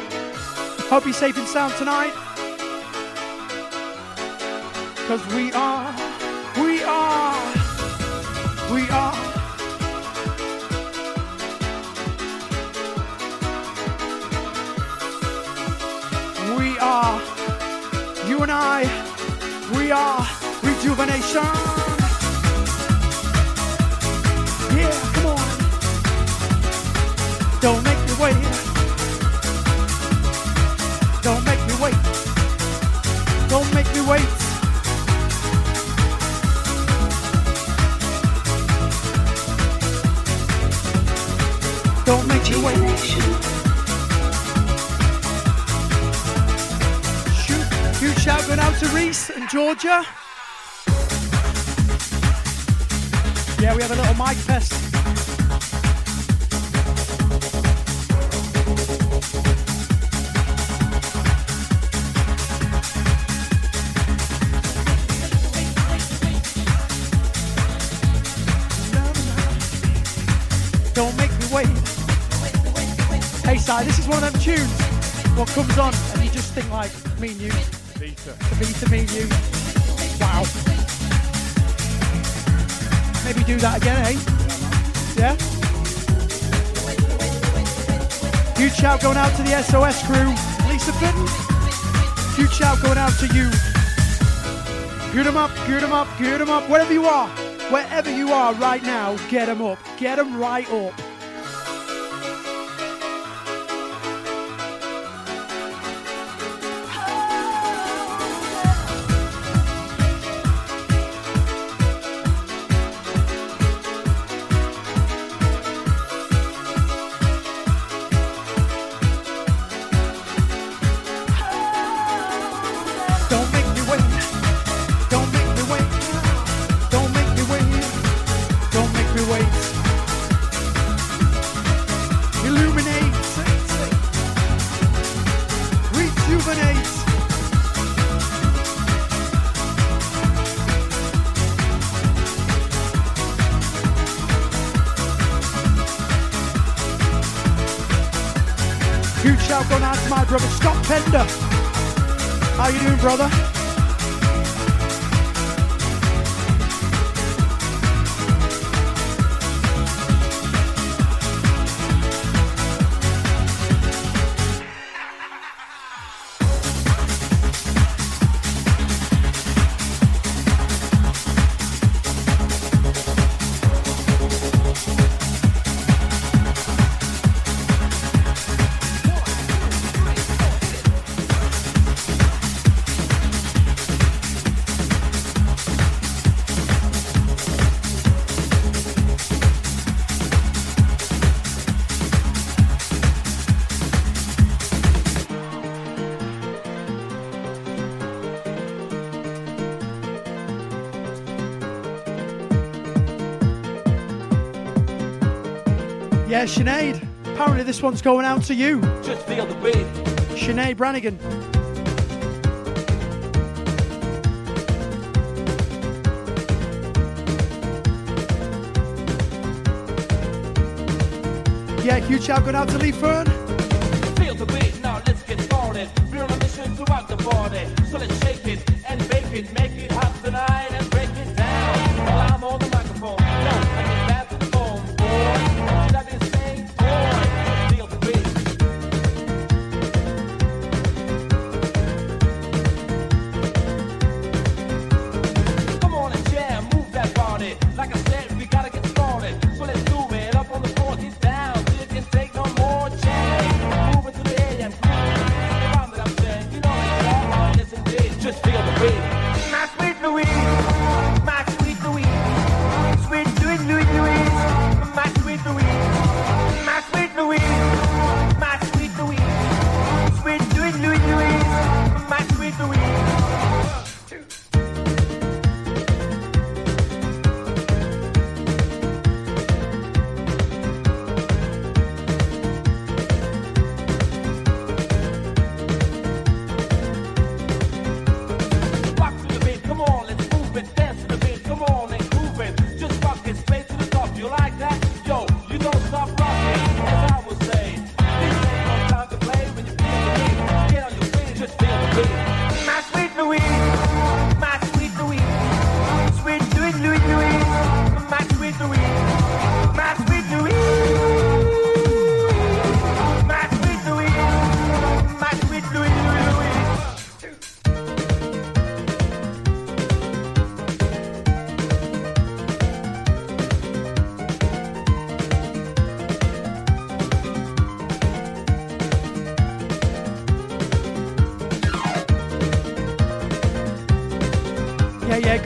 Speaker 2: Hope you're safe and sound tonight. Cause we are, SOS crew. Lisa Fitton. Huge shout going out to you. Good 'em up, good 'em up, good 'em up. Wherever you are, wherever you are right now, get 'em up. Get 'em right up. uh, Sinead, apparently this one's going out to you.
Speaker 11: Just feel the beat.
Speaker 2: Sinead Brannigan. Yeah, huge shout going out to Lee Fern.
Speaker 11: Feel the beat, now let's get started. We're on a mission throughout the body, so let's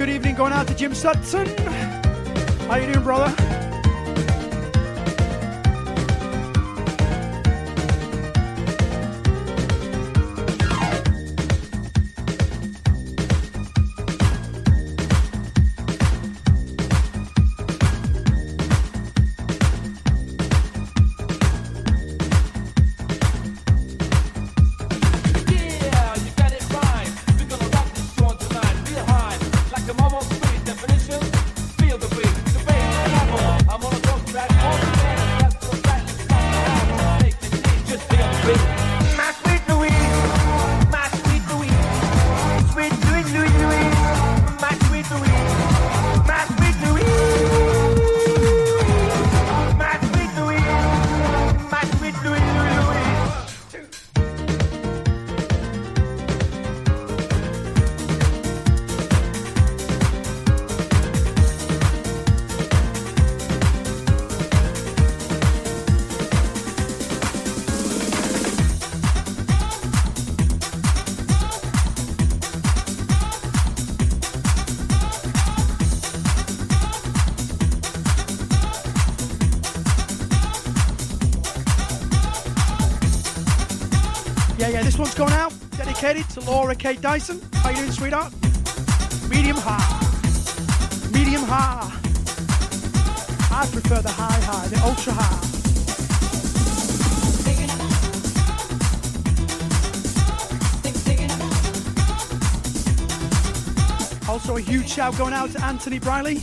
Speaker 2: Good evening going out to Jim Sutton. How you doing, brother? to Laura K. Dyson. How you doing, sweetheart? Medium high. Medium high. I prefer the high high, the ultra high. Also, a huge shout going out to Anthony Briley.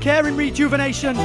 Speaker 2: Sharing's and rejuvenation.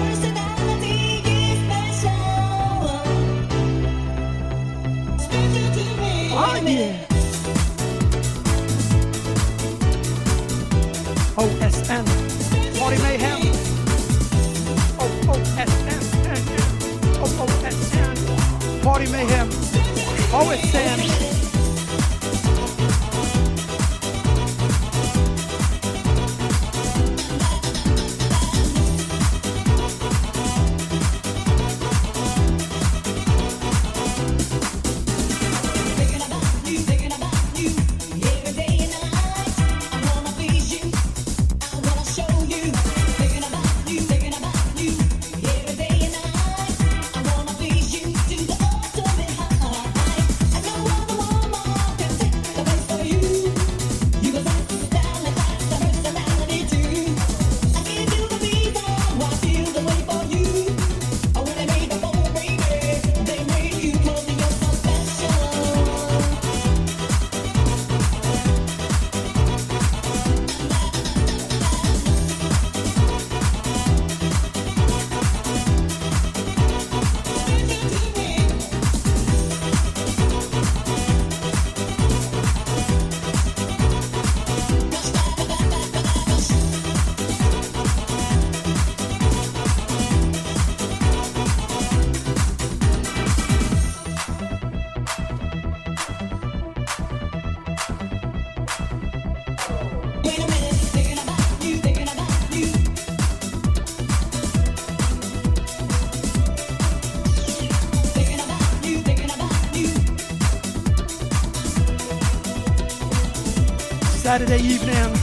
Speaker 2: Saturday evening.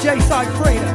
Speaker 8: DJ Side Freighter.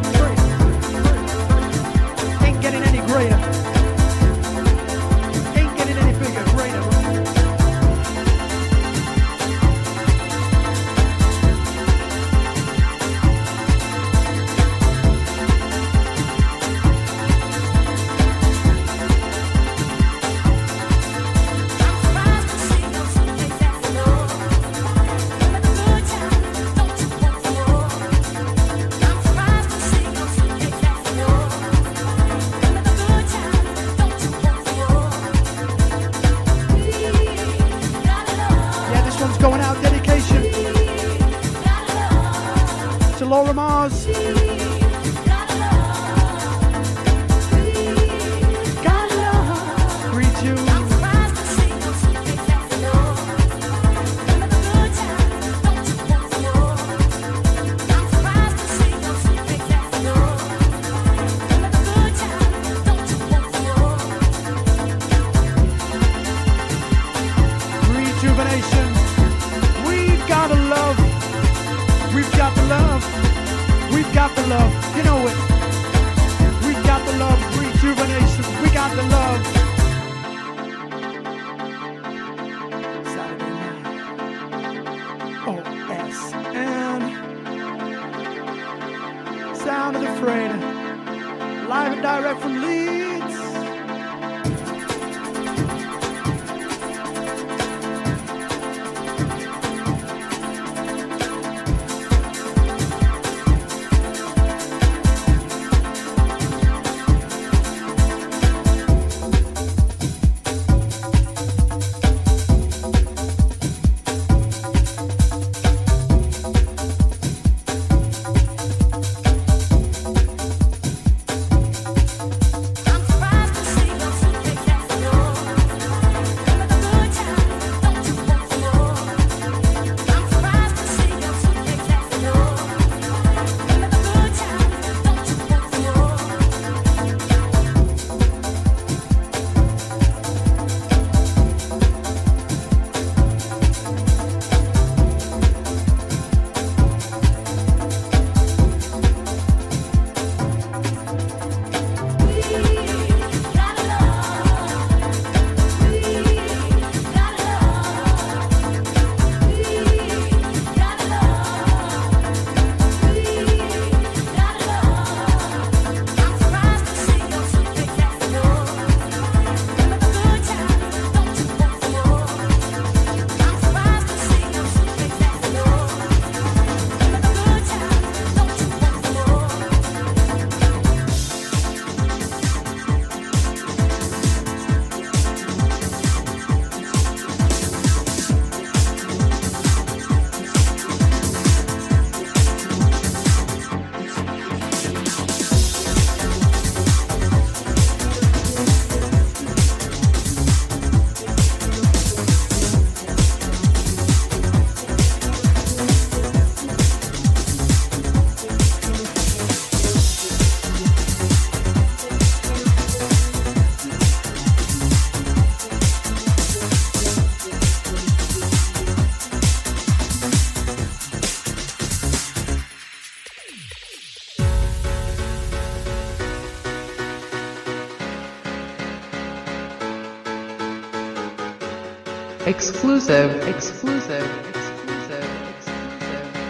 Speaker 12: Exclusive, exclusive,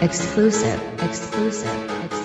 Speaker 12: exclusive,
Speaker 13: Exclusive, exclusive.
Speaker 8: Come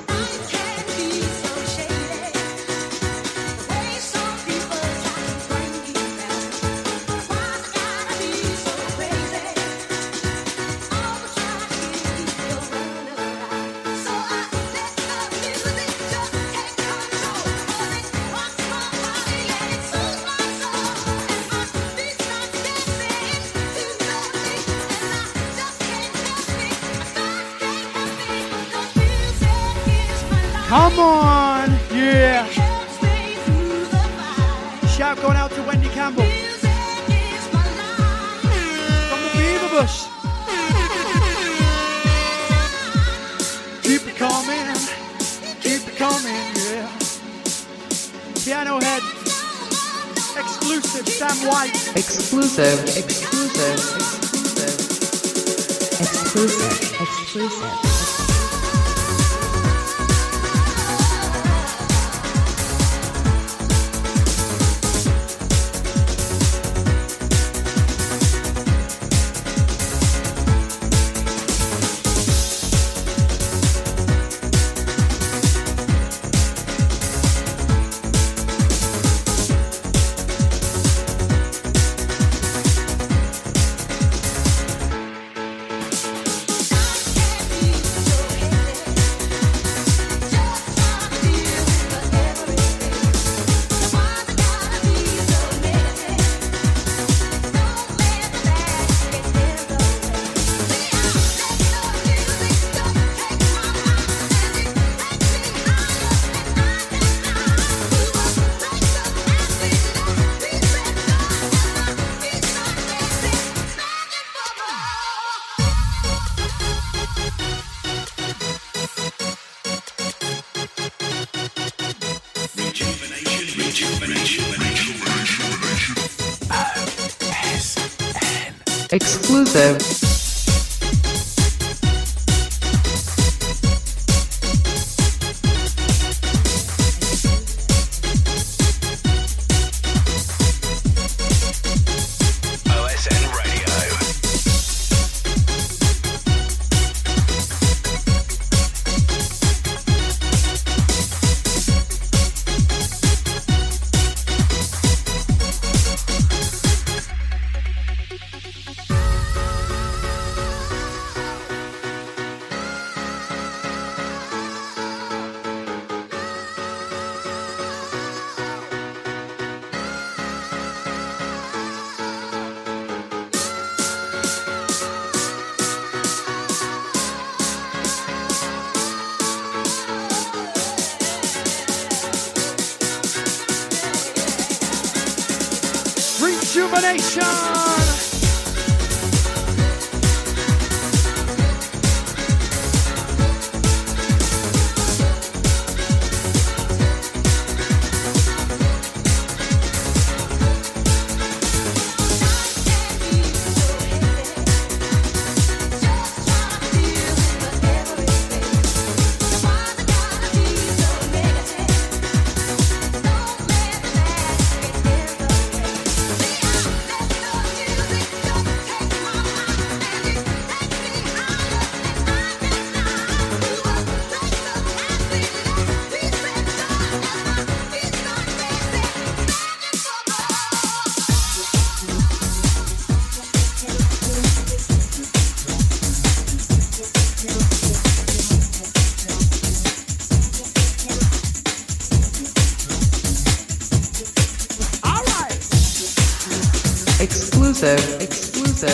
Speaker 8: Exclusive.
Speaker 12: Exclusive.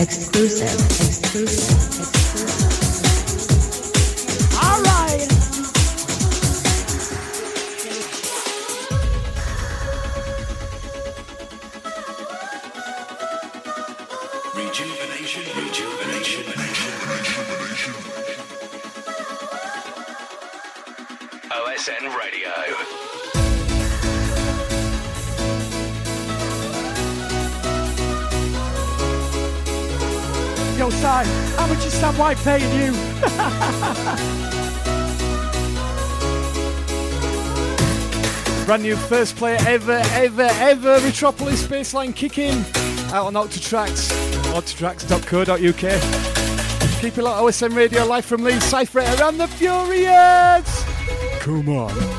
Speaker 12: Exclusive. Exclusive.
Speaker 13: Exclusive.
Speaker 2: All how much is Sam White paying you?
Speaker 4: Brand new first player ever, ever, ever. Metropolis baseline kicking out on Octatrax. Octatrax.co.uk. Keep it locked. OSM Radio live from Leeds. Cypher around the Furious. Come on.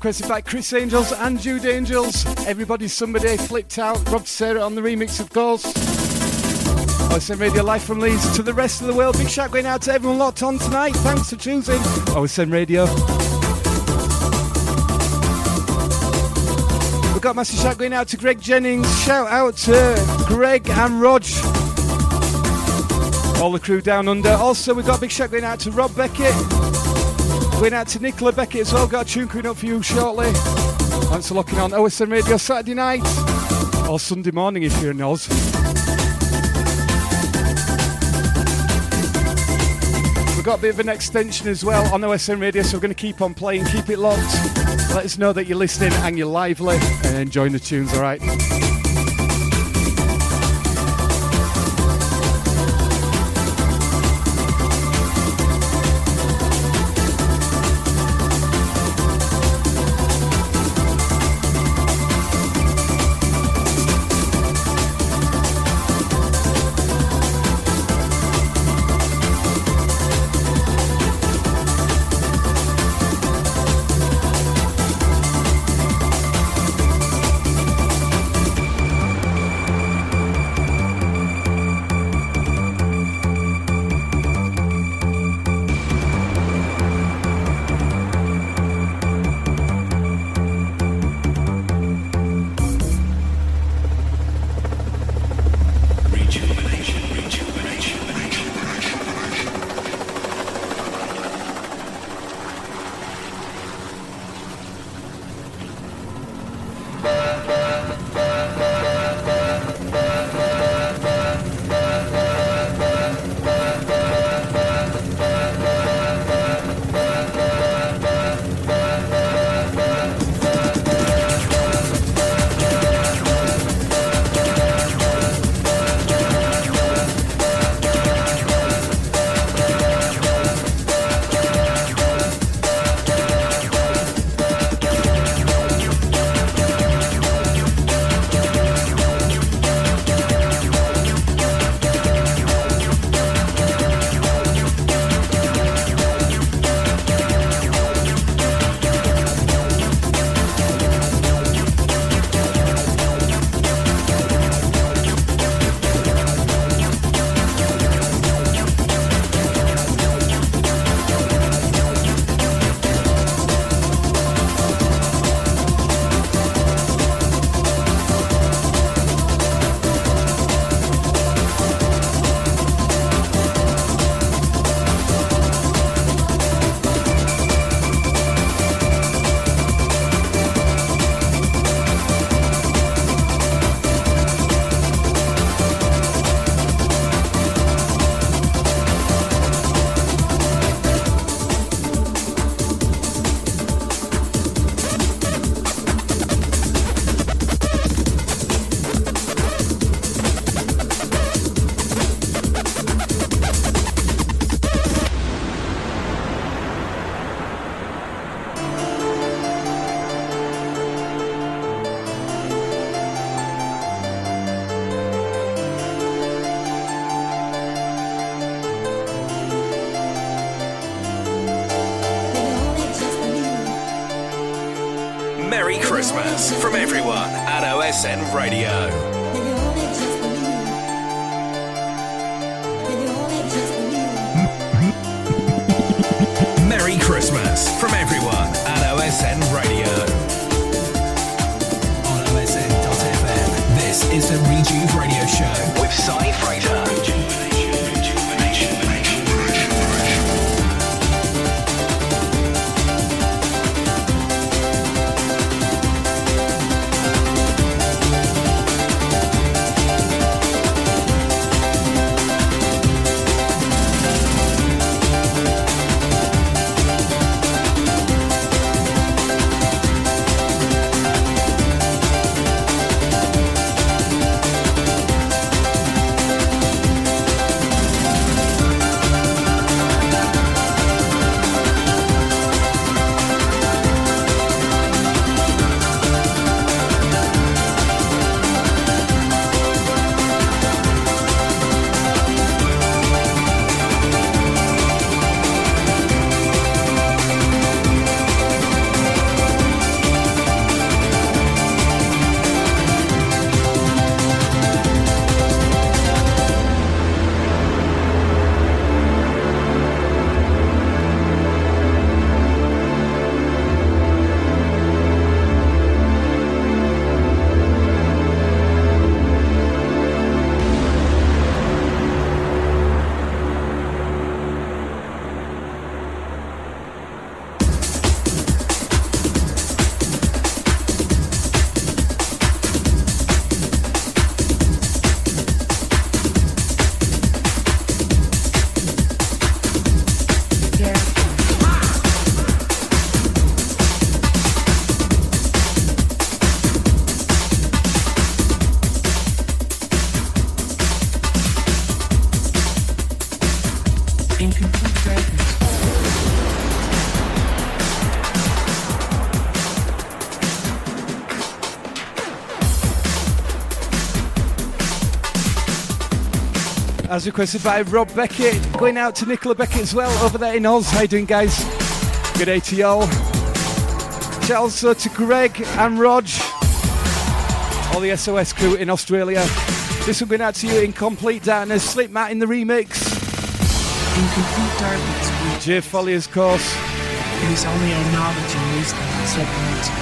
Speaker 4: Requested by Chris Angels and Jude Angels. Everybody's somebody flipped out. Rob Sarah on the remix, of course. OSN Radio live from Leeds to the rest of the world. Big shout going out to everyone locked on tonight. Thanks for choosing OSN Radio. We've got massive shout going out to Greg Jennings. Shout out to Greg and Rog. All the crew down under. Also, we've got a big shout going out to Rob Beckett. Going out to Nicola Beckett as well. Got a tune coming up for you shortly. Thanks for locking on OSN Radio Saturday night or Sunday morning if you're in Oz. We've got a bit of an extension as well on OSN Radio, so we're going to keep on playing, keep it locked. Let us know that you're listening and you're lively and enjoying the tunes, alright?
Speaker 1: Merry
Speaker 4: As requested by Rob Beckett, going out to Nicola Beckett as well over there in Oz. How you doing, guys? Good day to y'all. Shout also to Greg and Rog, all the SOS crew in Australia. This one going out to you in complete darkness. Slipmatt in the remix.
Speaker 14: Incomplete darkness.
Speaker 4: Jay Foley, of course.
Speaker 14: It is only our knowledge and wisdom that separates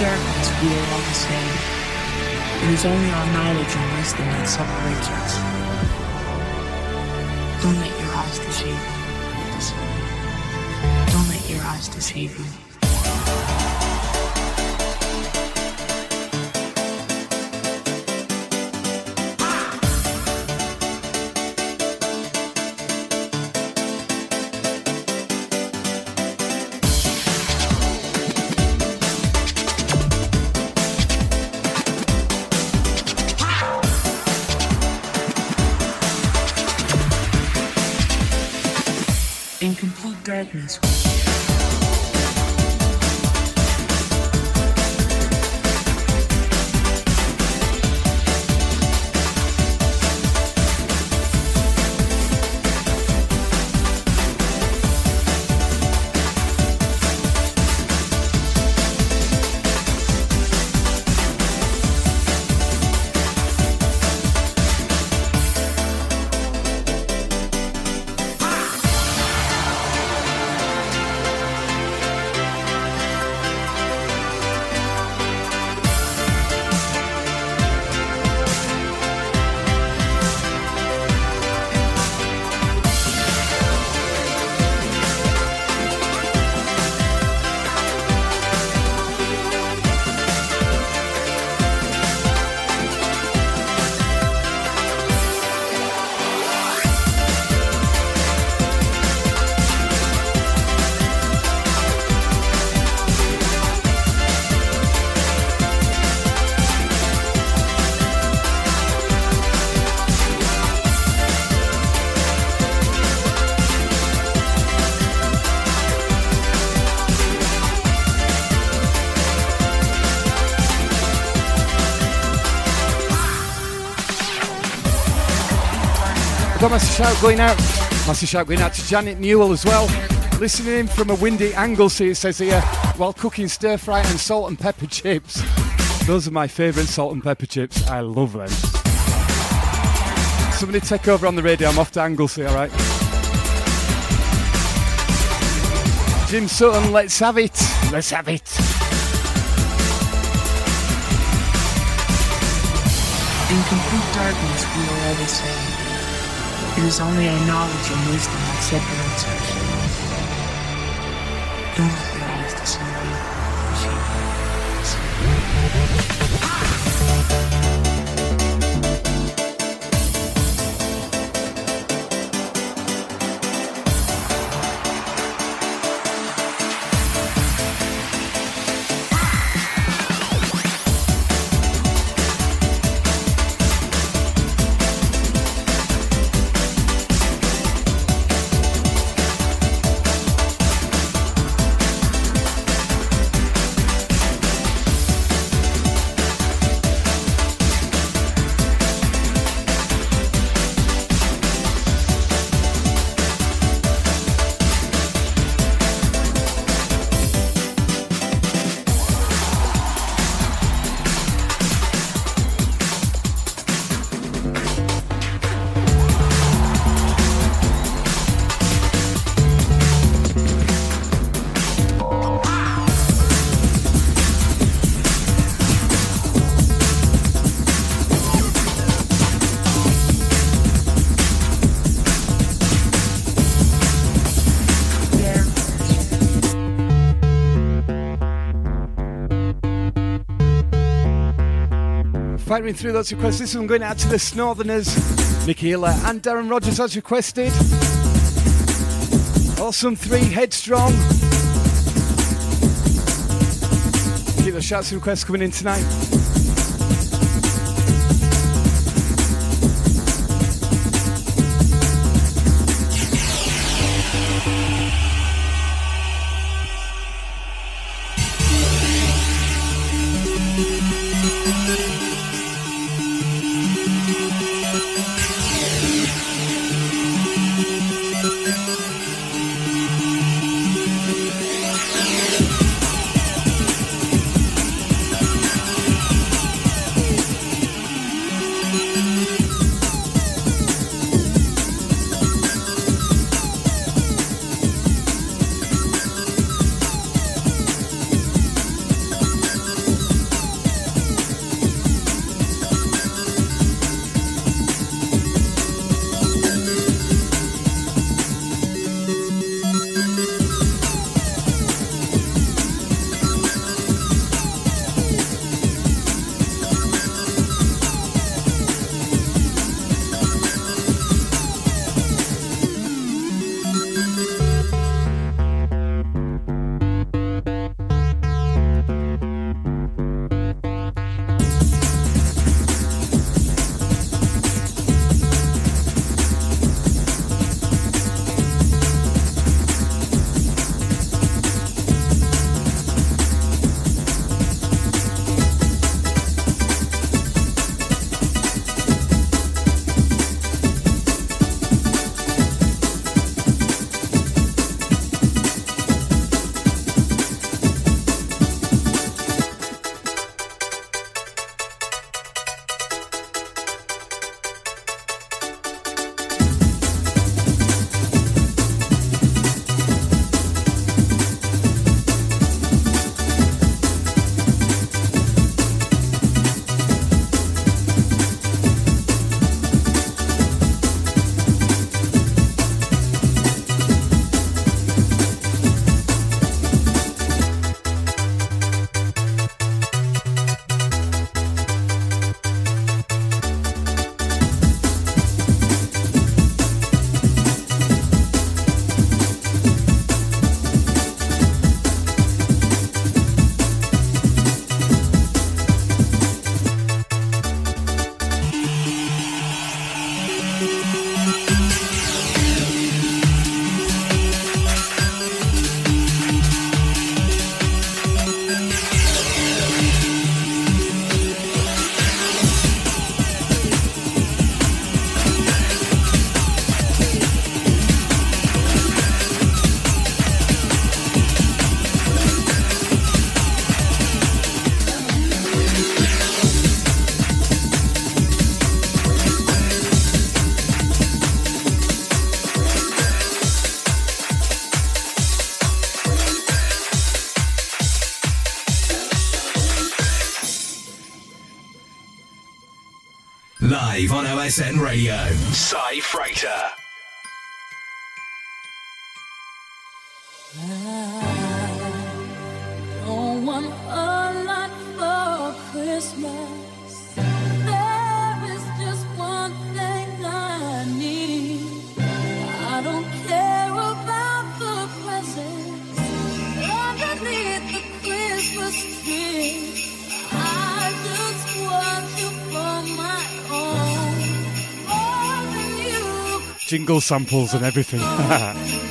Speaker 14: darkness, we are all the same. It is only our knowledge and wisdom that separates us. Don't let your eyes deceive you. Don't let your eyes deceive you.
Speaker 4: Massive shout going out. Massive shout going out to Janet Newell as well. Listening in from a windy Anglesey, it says here, while cooking stir fry and salt and pepper chips. Those are my favourite salt and pepper chips. I love them. Somebody take over on the radio. I'm off to Anglesey, alright? Jim Sutton, let's have it. Let's have it.
Speaker 14: In complete darkness, we are all the same. It is only our knowledge and wisdom that separates us.
Speaker 4: Firing through those requests. This one going out to the Snortherners, Nicola and Darren Rogers as requested. Awesome three, headstrong. Keep the
Speaker 1: shouts and requests coming in tonight.
Speaker 8: OSR Radio. Cy Freighter.
Speaker 1: Jingle samples and everything.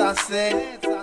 Speaker 15: I
Speaker 16: said.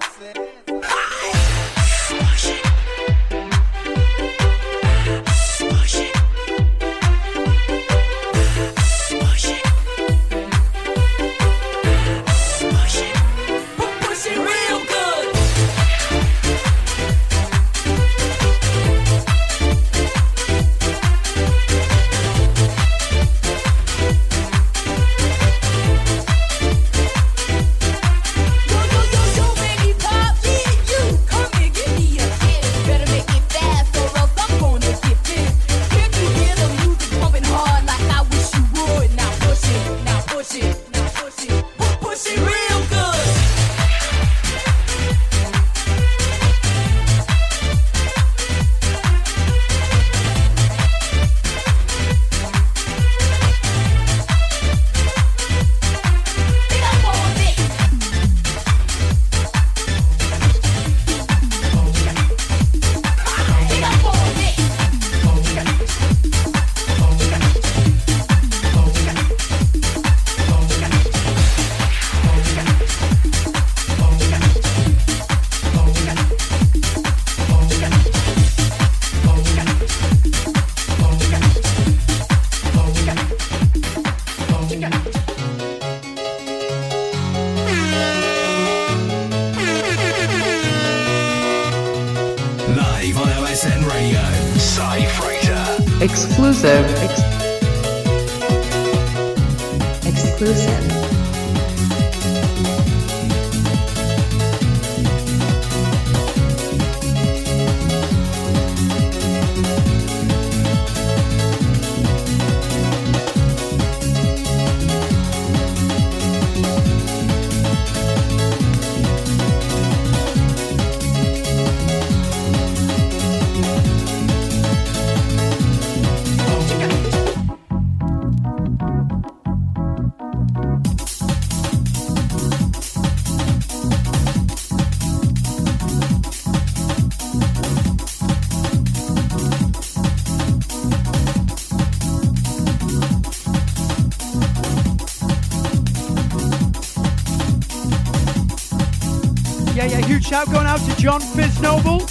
Speaker 2: Shout going out to John Fiznoble.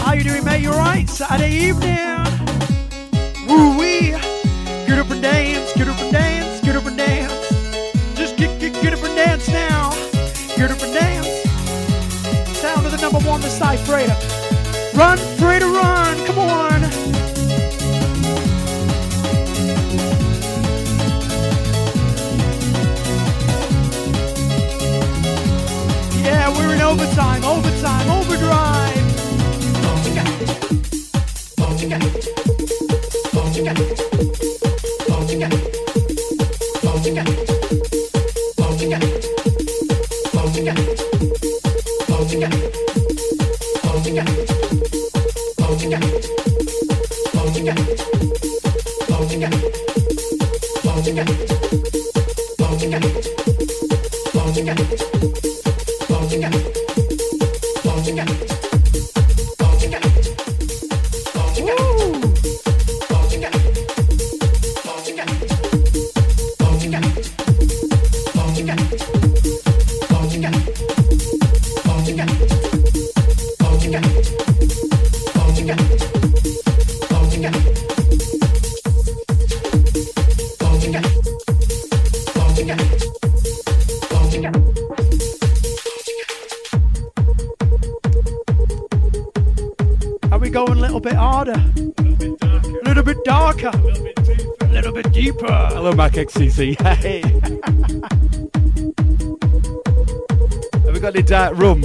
Speaker 2: How you doing, mate? You alright? Saturday evening. Woo wee. Get up and dance, get up and dance, get up and dance. Just get, get, get up and dance now. Get up and dance. Sound of the number one, the Cy Freighter. Run, Freighter, run.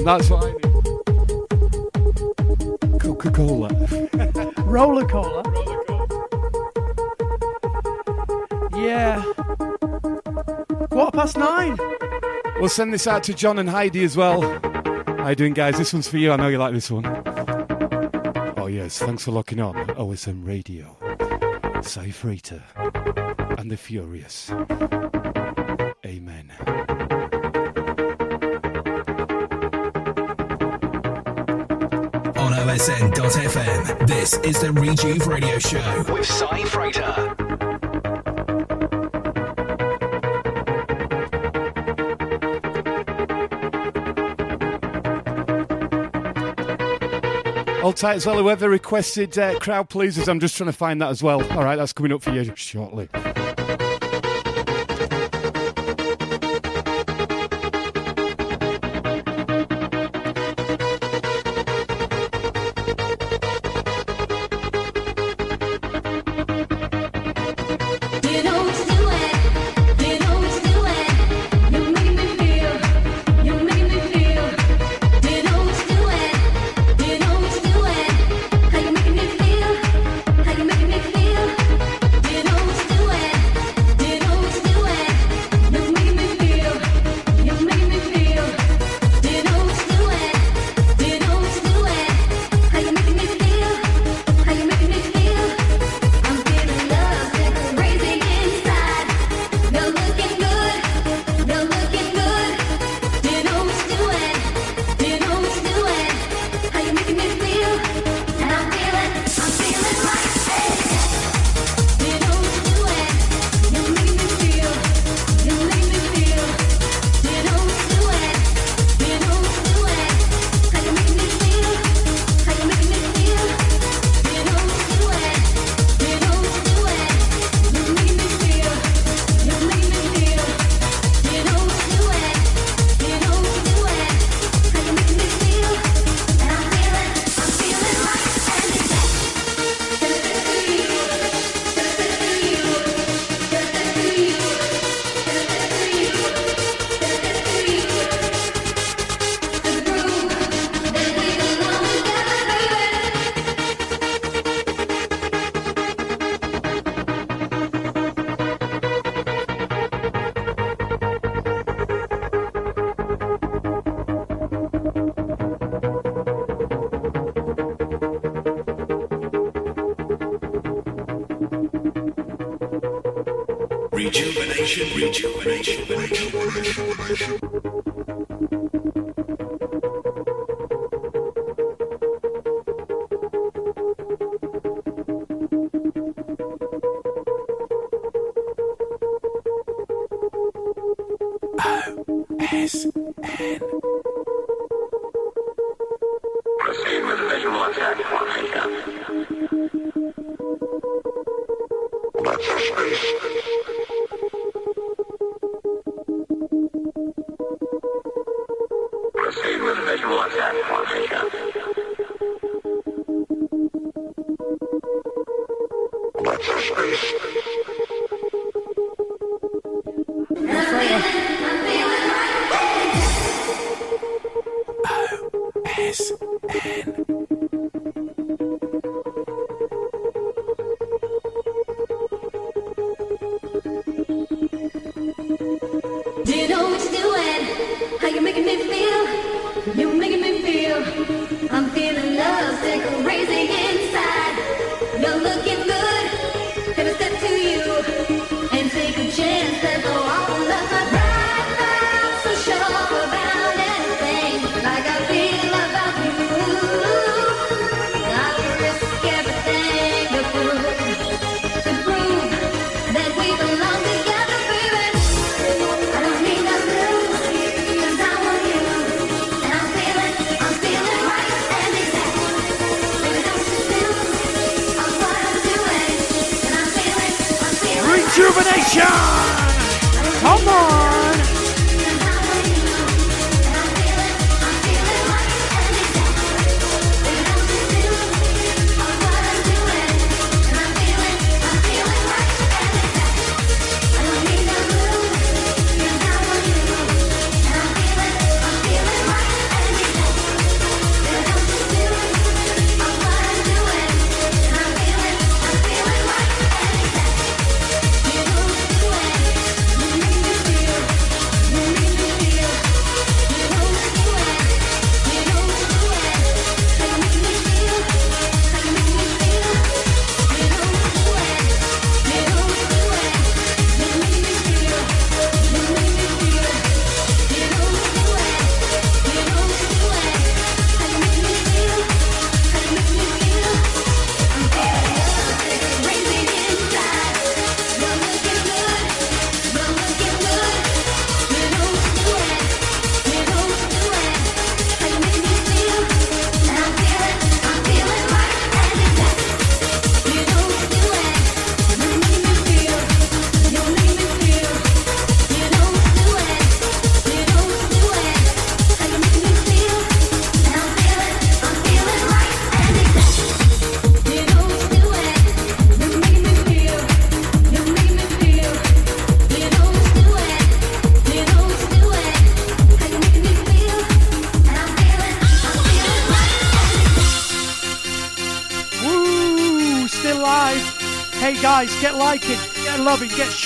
Speaker 4: That's what I need. Coca Cola.
Speaker 2: Roller cola. Yeah. Quarter past nine.
Speaker 4: We'll send this out to John and Heidi as well. How you doing, guys? This one's for you. I know you like this one. Oh, yes. Thanks for locking on. OSR Radio. Cy Freighter. And the Furious. Amen.
Speaker 1: SSN.FM. This is the Rejuve Radio Show with Cy Freighter.
Speaker 8: Old tight as well. Whoever requested uh, crowd pleasers, I'm just trying to find that as well. All right, that's coming up for you shortly.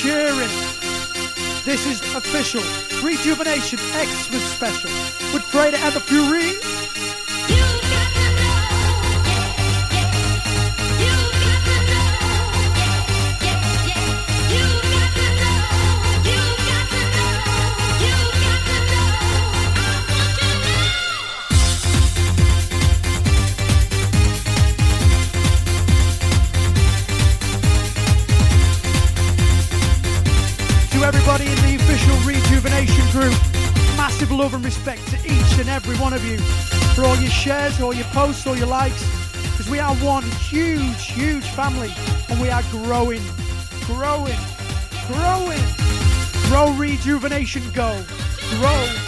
Speaker 2: cheering. This is official. Rejuvenation X was special. With Freda and the Fury, your posts or your likes because we are one huge, huge family and we are growing, growing, growing. Grow Rejuvenation Go. Grow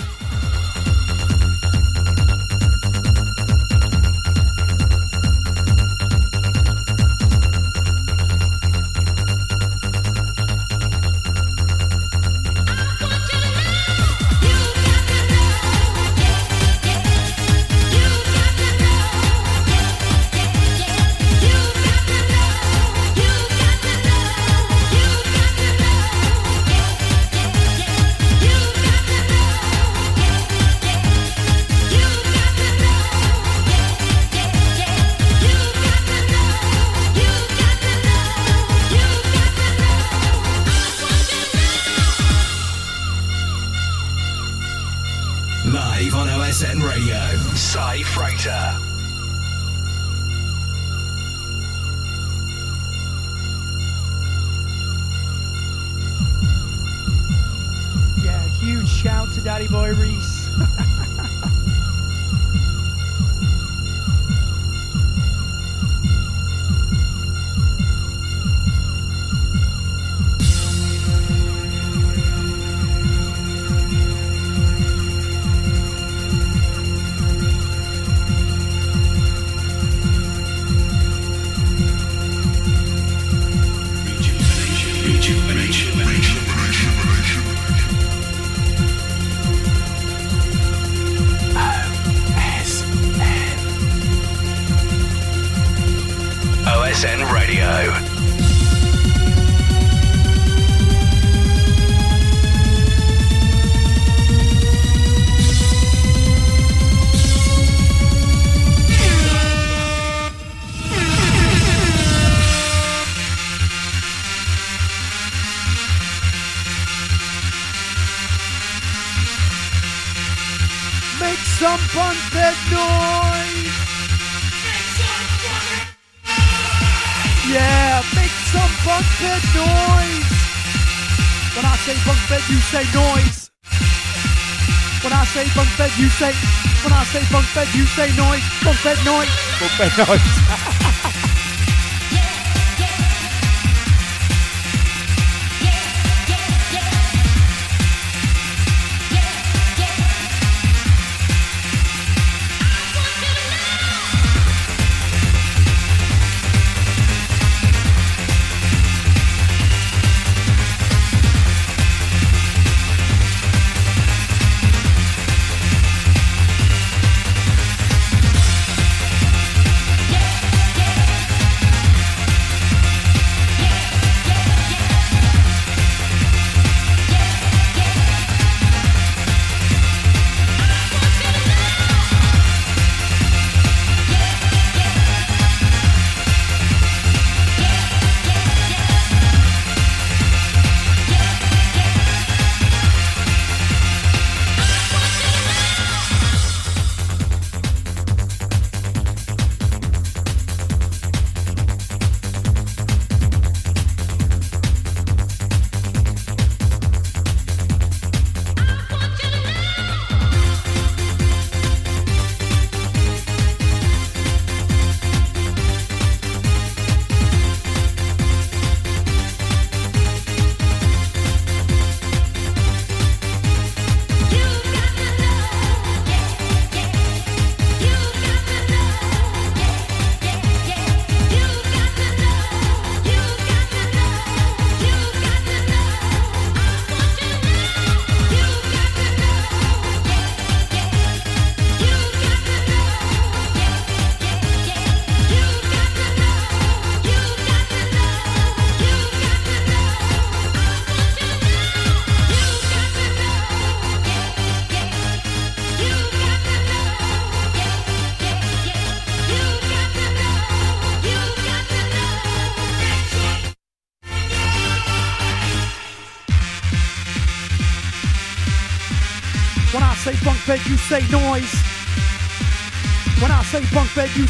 Speaker 2: No! No! noise.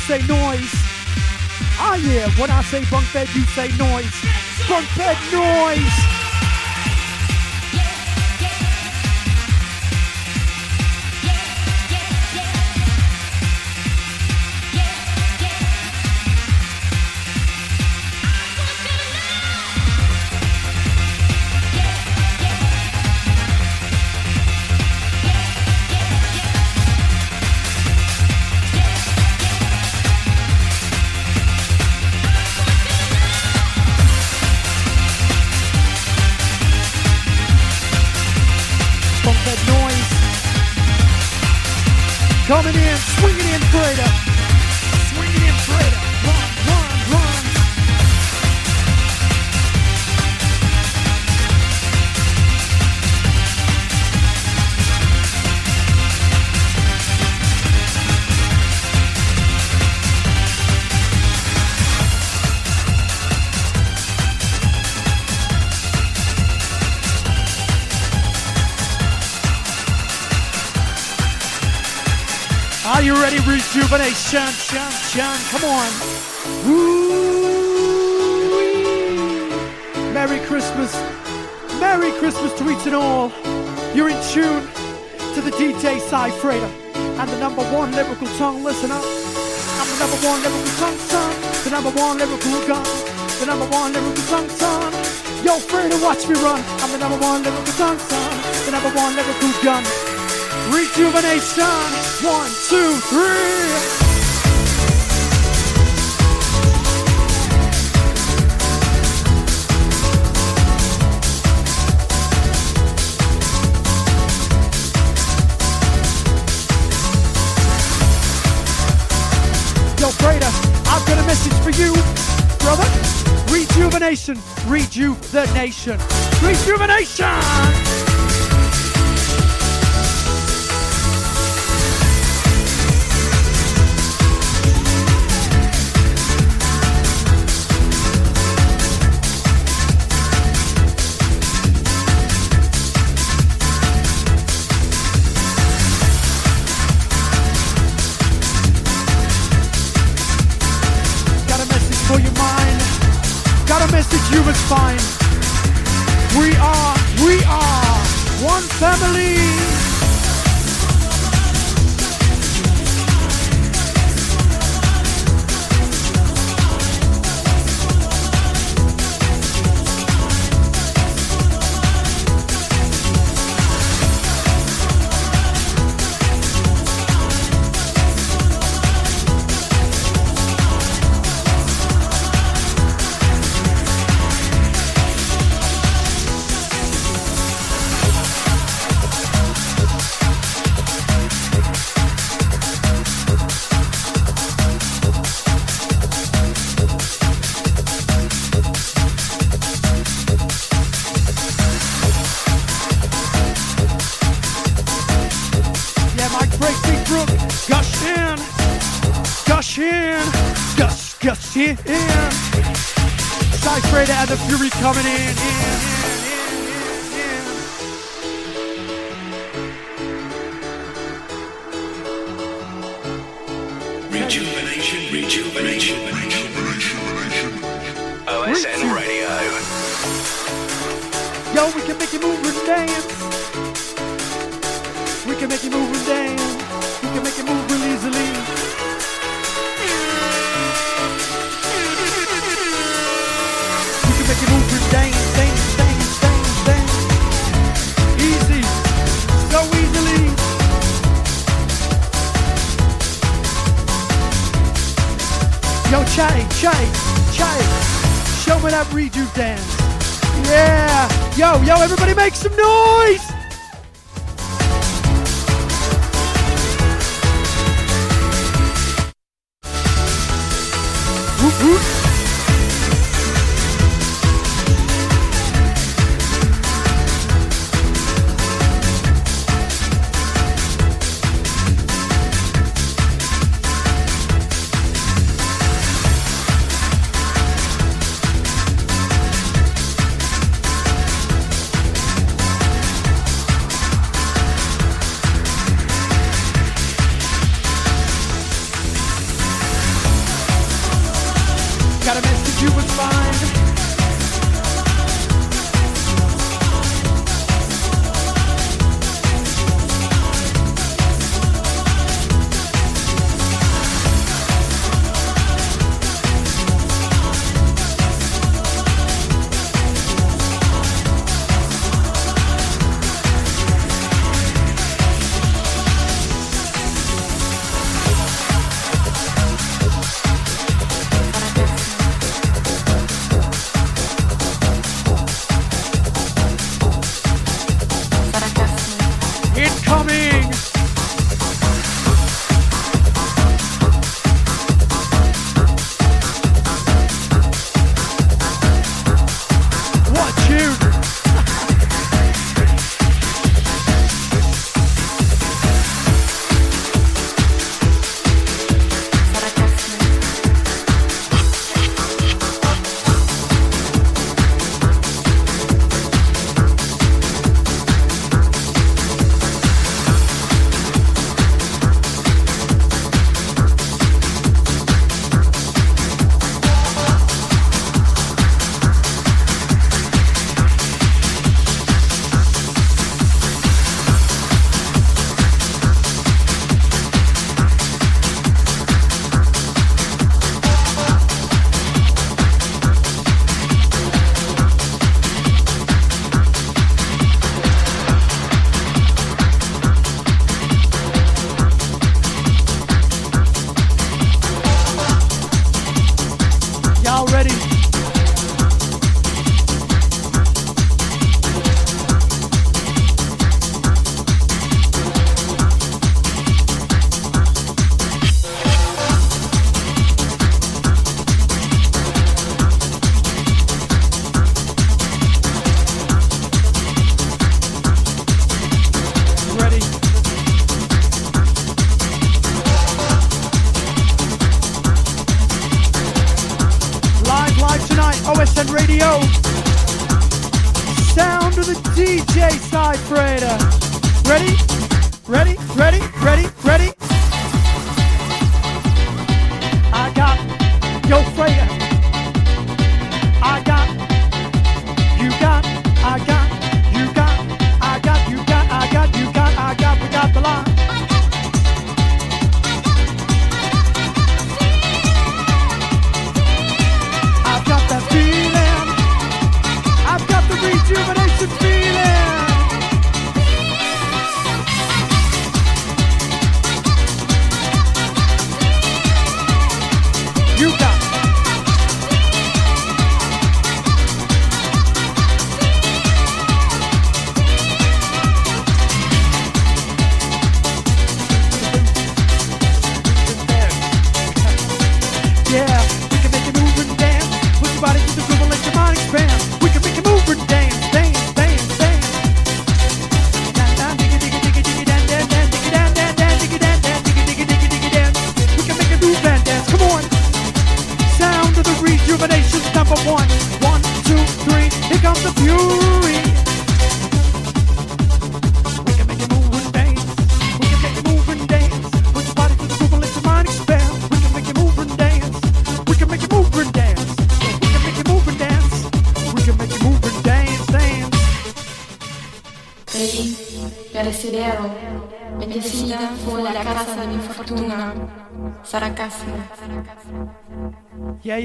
Speaker 2: Say noise. Ah yeah, when I say bunk bed, you say noise. Bunk bed noise. Rejuvenation, shun, shun. Come on. Woo! Merry Christmas. Merry Christmas to each and all. You're in tune to the DJ Cy Frater and the number one lyrical tongue. Up. I'm the number one lyrical tongue son. The number one lyrical gun. The number one lyrical tongue son. Yo, Frater, watch me run. I'm the number one lyrical tongue son. The number one lyrical gun. Rejuvenation. One, two, three. Yo, Frater, I've got a message for you, brother. Rejuvenation, rejuvenation, rejuvenation. Got a Must find. We are, we are one family. Coming in, dance. Yeah. Yo, yo, everybody make some noise.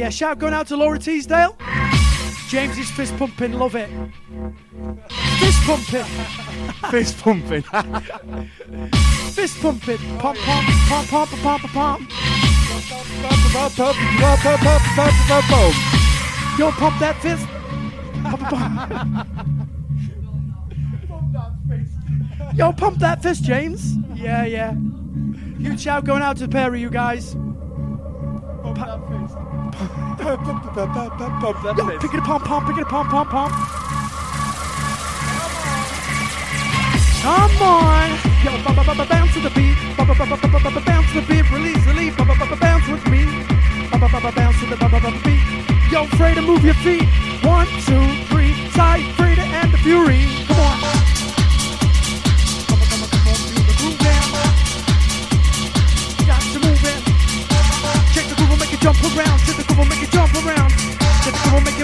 Speaker 2: yeah, shout going out to Laura Teasdale. James is fist pumping, love it. Fist pumping.
Speaker 4: fist pumping.
Speaker 2: fist pumping. Pump, pump, pump, pump, pump, pump, pump. Yo, pump that fist. Pump, pump. Yo, pump that fist, James. Yeah, yeah. Huge shout going out to the pair of you guys. Pick it pom pump, pick it up, pump, pump, pump. Come on, yo, ba ba ba ba bounce to the beat, ba ba ba ba ba ba bounce to the beat, release, release, ba ba ba ba bounce with me, ba ba ba ba bounce to the ba ba ba beat. Yo, afraid to move your feet. One, two, three, side, free to end the fury. Come on. will make it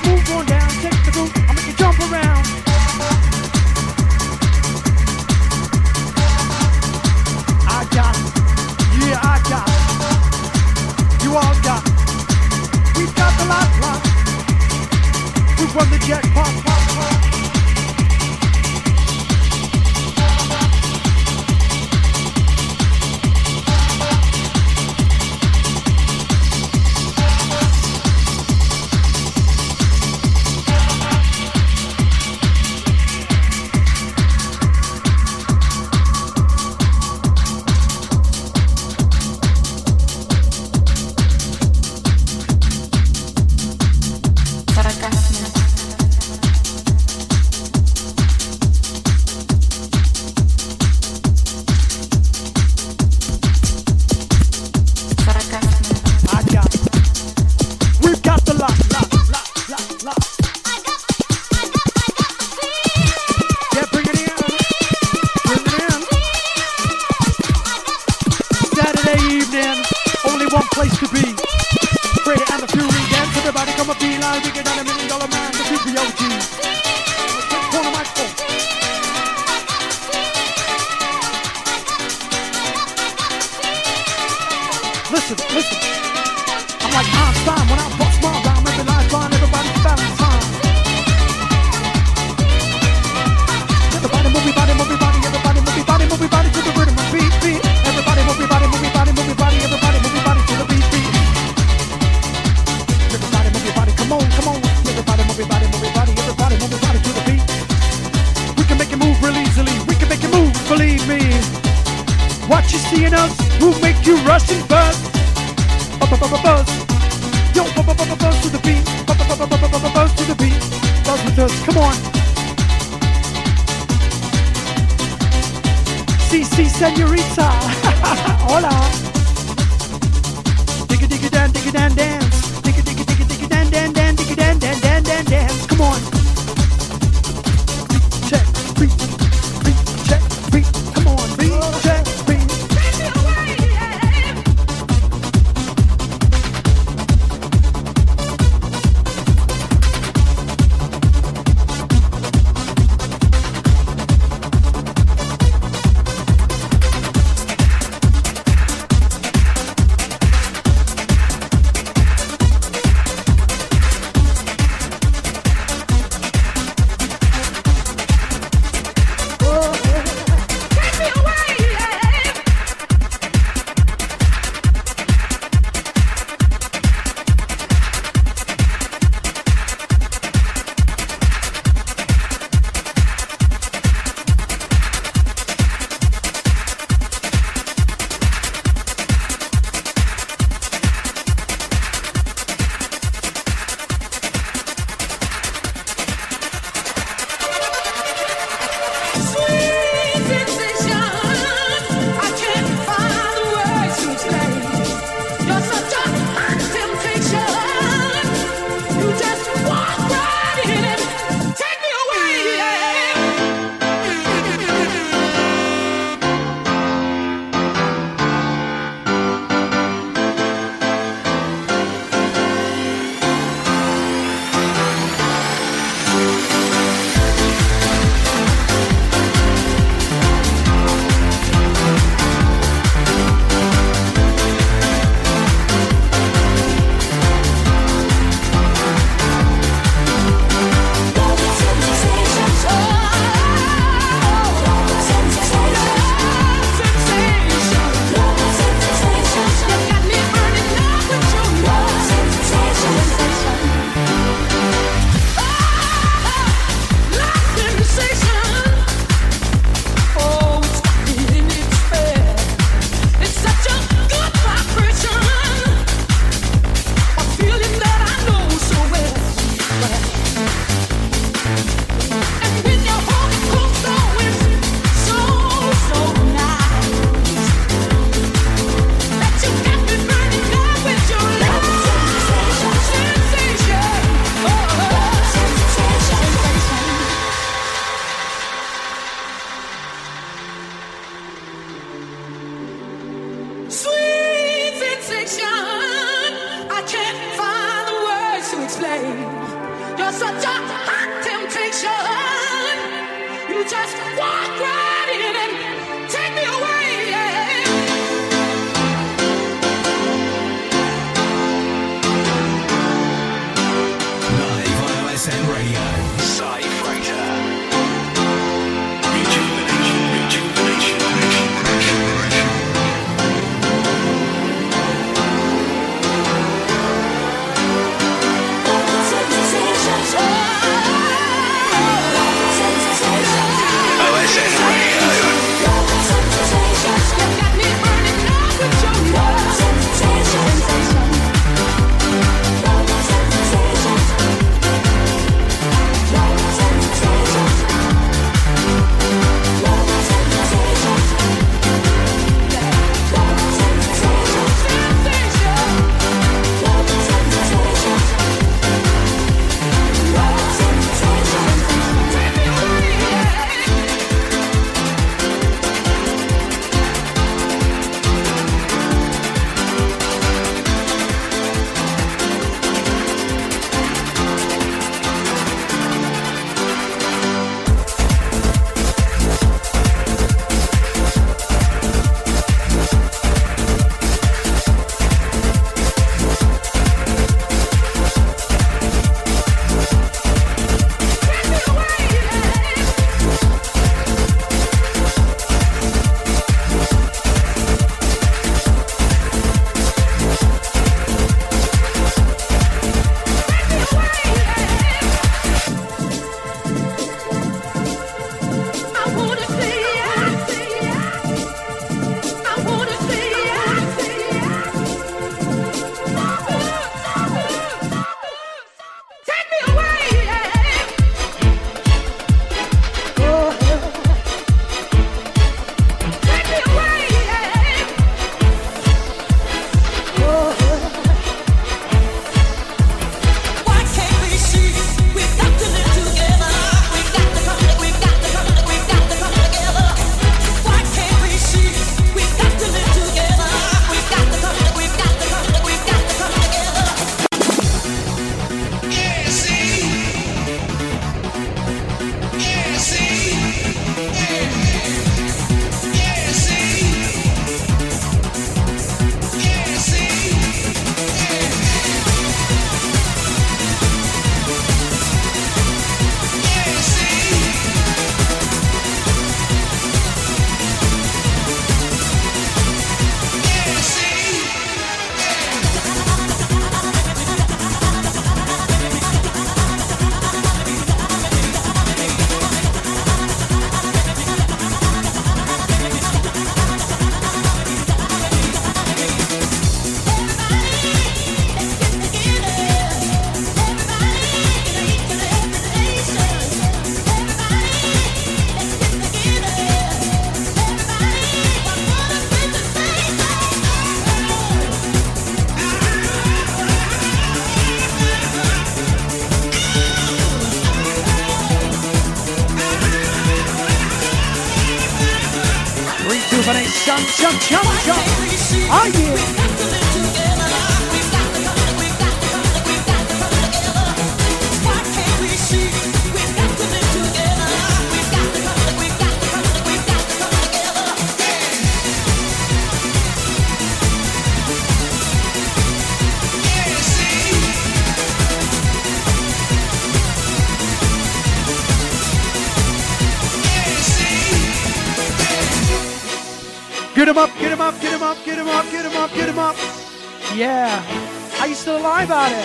Speaker 2: cry about it.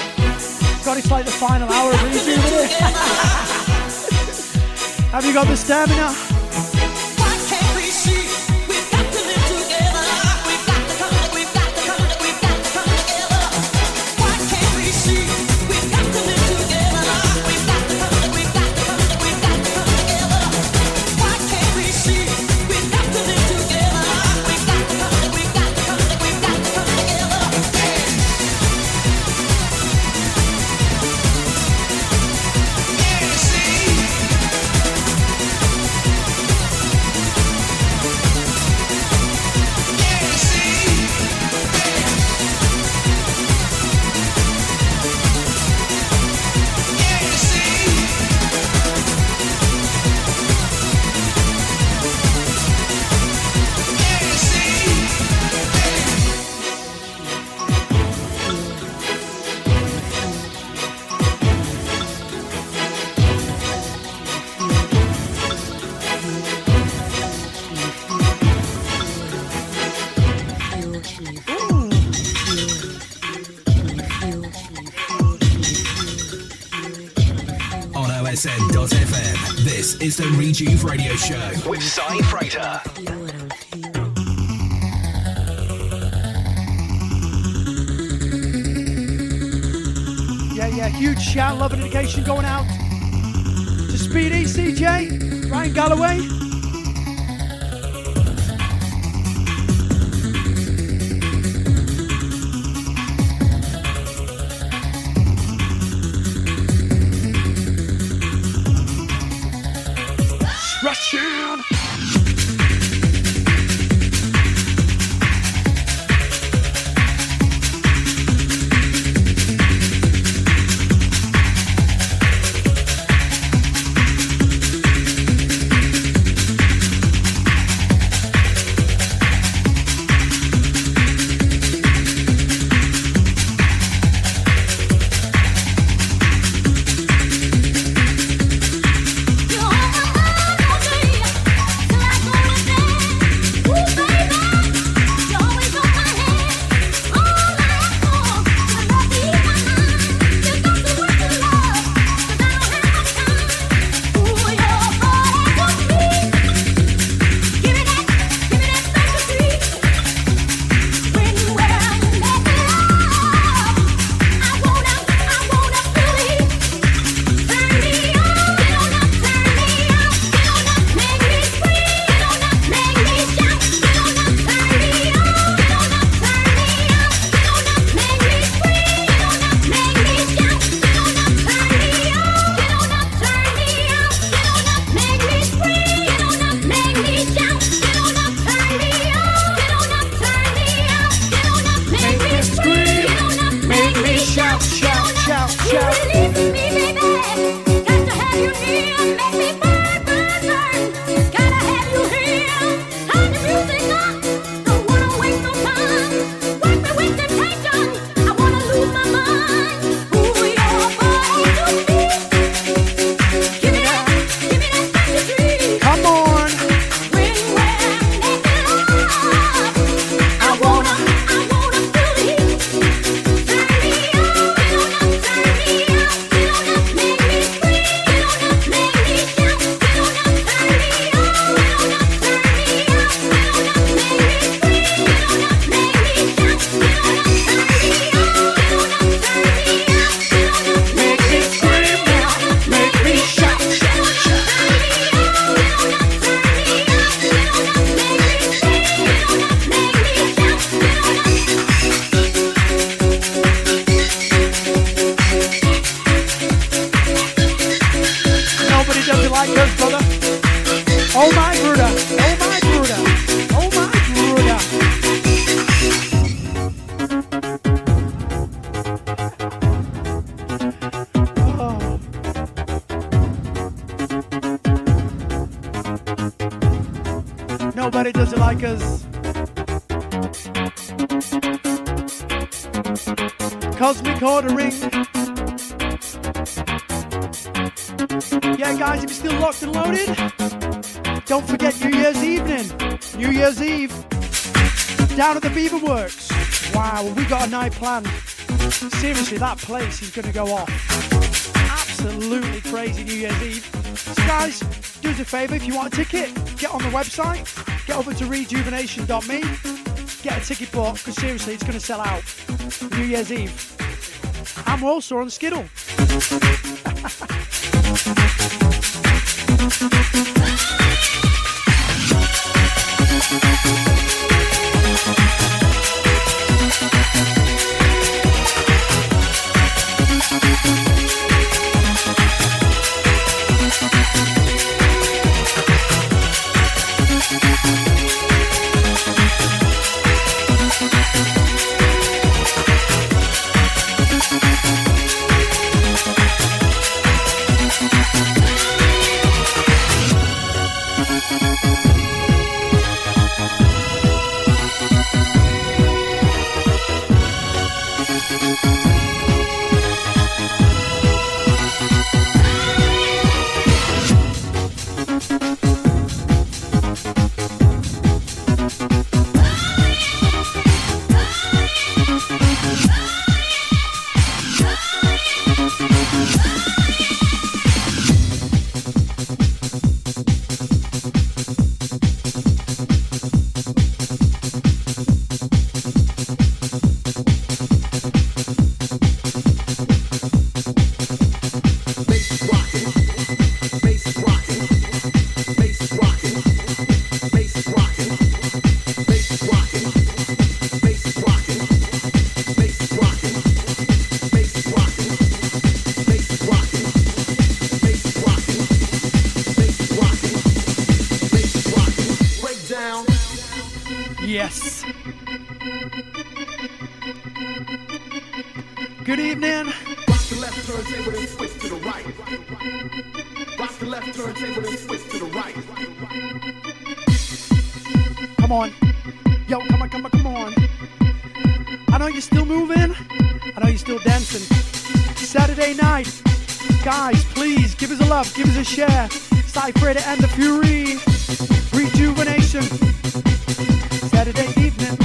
Speaker 2: God, it's like the final hour of Rejuvenate. Have you got the stamina?
Speaker 1: Is the Rejuve Radio Show with Cy Freighter.
Speaker 8: Yeah, yeah, huge shout, love and dedication going out to Speedy, CJ, Ryan Galloway. Planned. Seriously, that place is going to go off. Absolutely crazy New Year's Eve. So, guys, do us a favour if you want a ticket, get on the website, get over to rejuvenation.me, get a ticket bought, because seriously, it's going to sell out. New Year's Eve. And we're also on
Speaker 2: Skiddle. Friday night. Guys, please give us a love, give us a share. Cypher and the Fury. Rejuvenation. Saturday evening.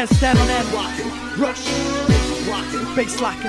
Speaker 2: hands, stand on that. Rockin', rush, rockin', face lock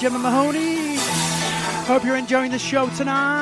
Speaker 8: Gemma Mahoney. Hope you're enjoying the show tonight.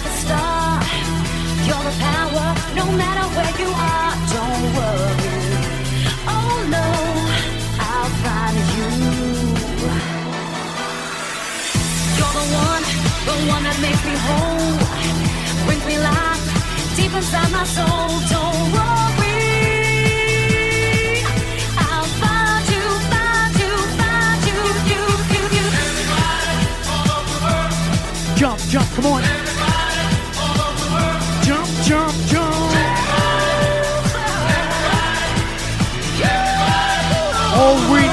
Speaker 2: like a star. You're the power, no matter where you are. Don't worry. Oh no, I'll find you. You're the one, the one that makes me whole. Brings me life deep inside my soul. Don't worry.
Speaker 8: jump, jump, come on. all week.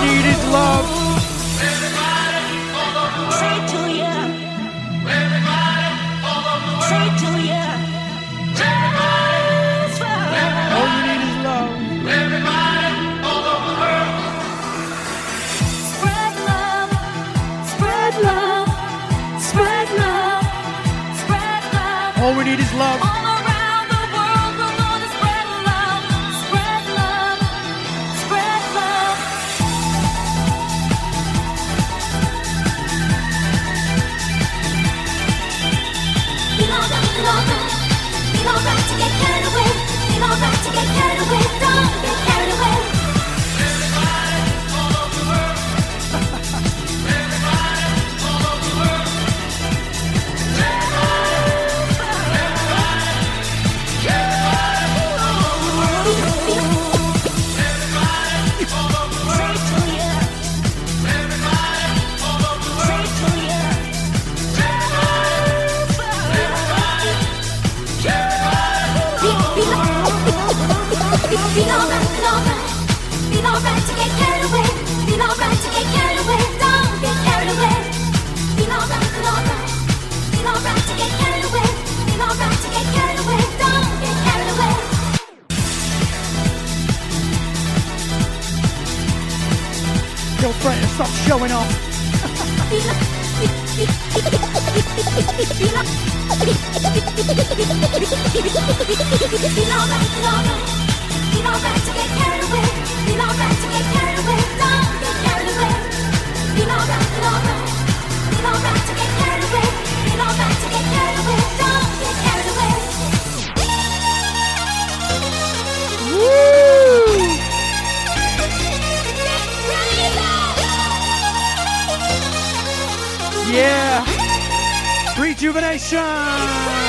Speaker 8: going on? Feel alright to get carried away. Feel alright to get carried away. rejuvenation.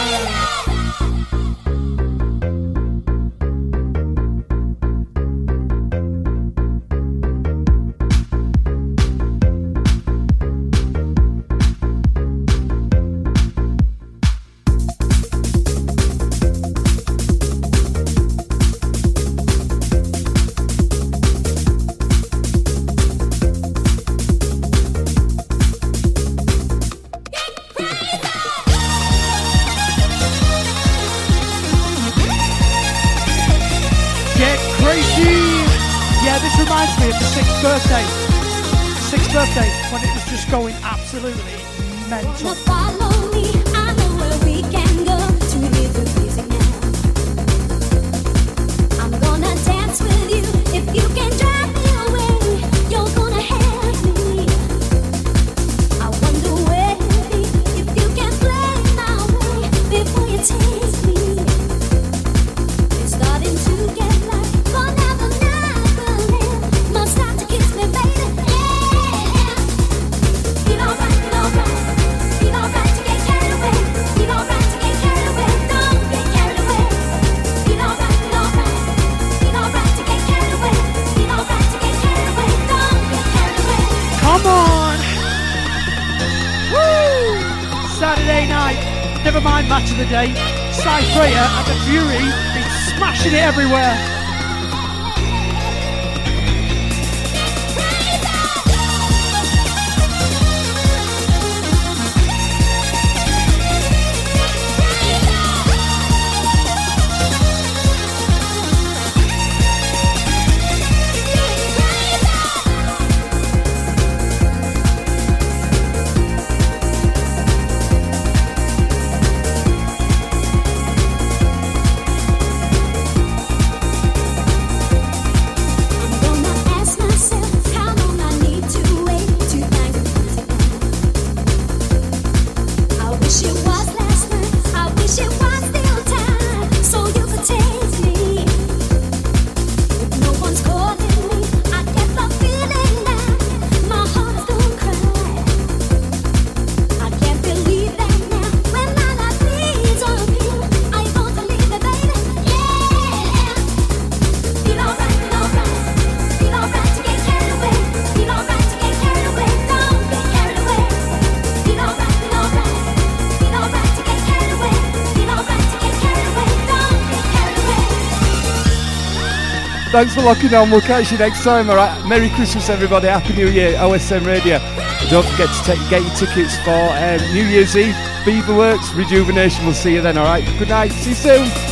Speaker 4: Thanks for locking on. We'll catch you next time. All right. Merry Christmas, everybody. Happy New Year. OSM Radio. Don't forget to take, get your tickets for um, New Year's Eve. Beaverworks Rejuvenation. We'll see you then. All right. Good night. See you soon.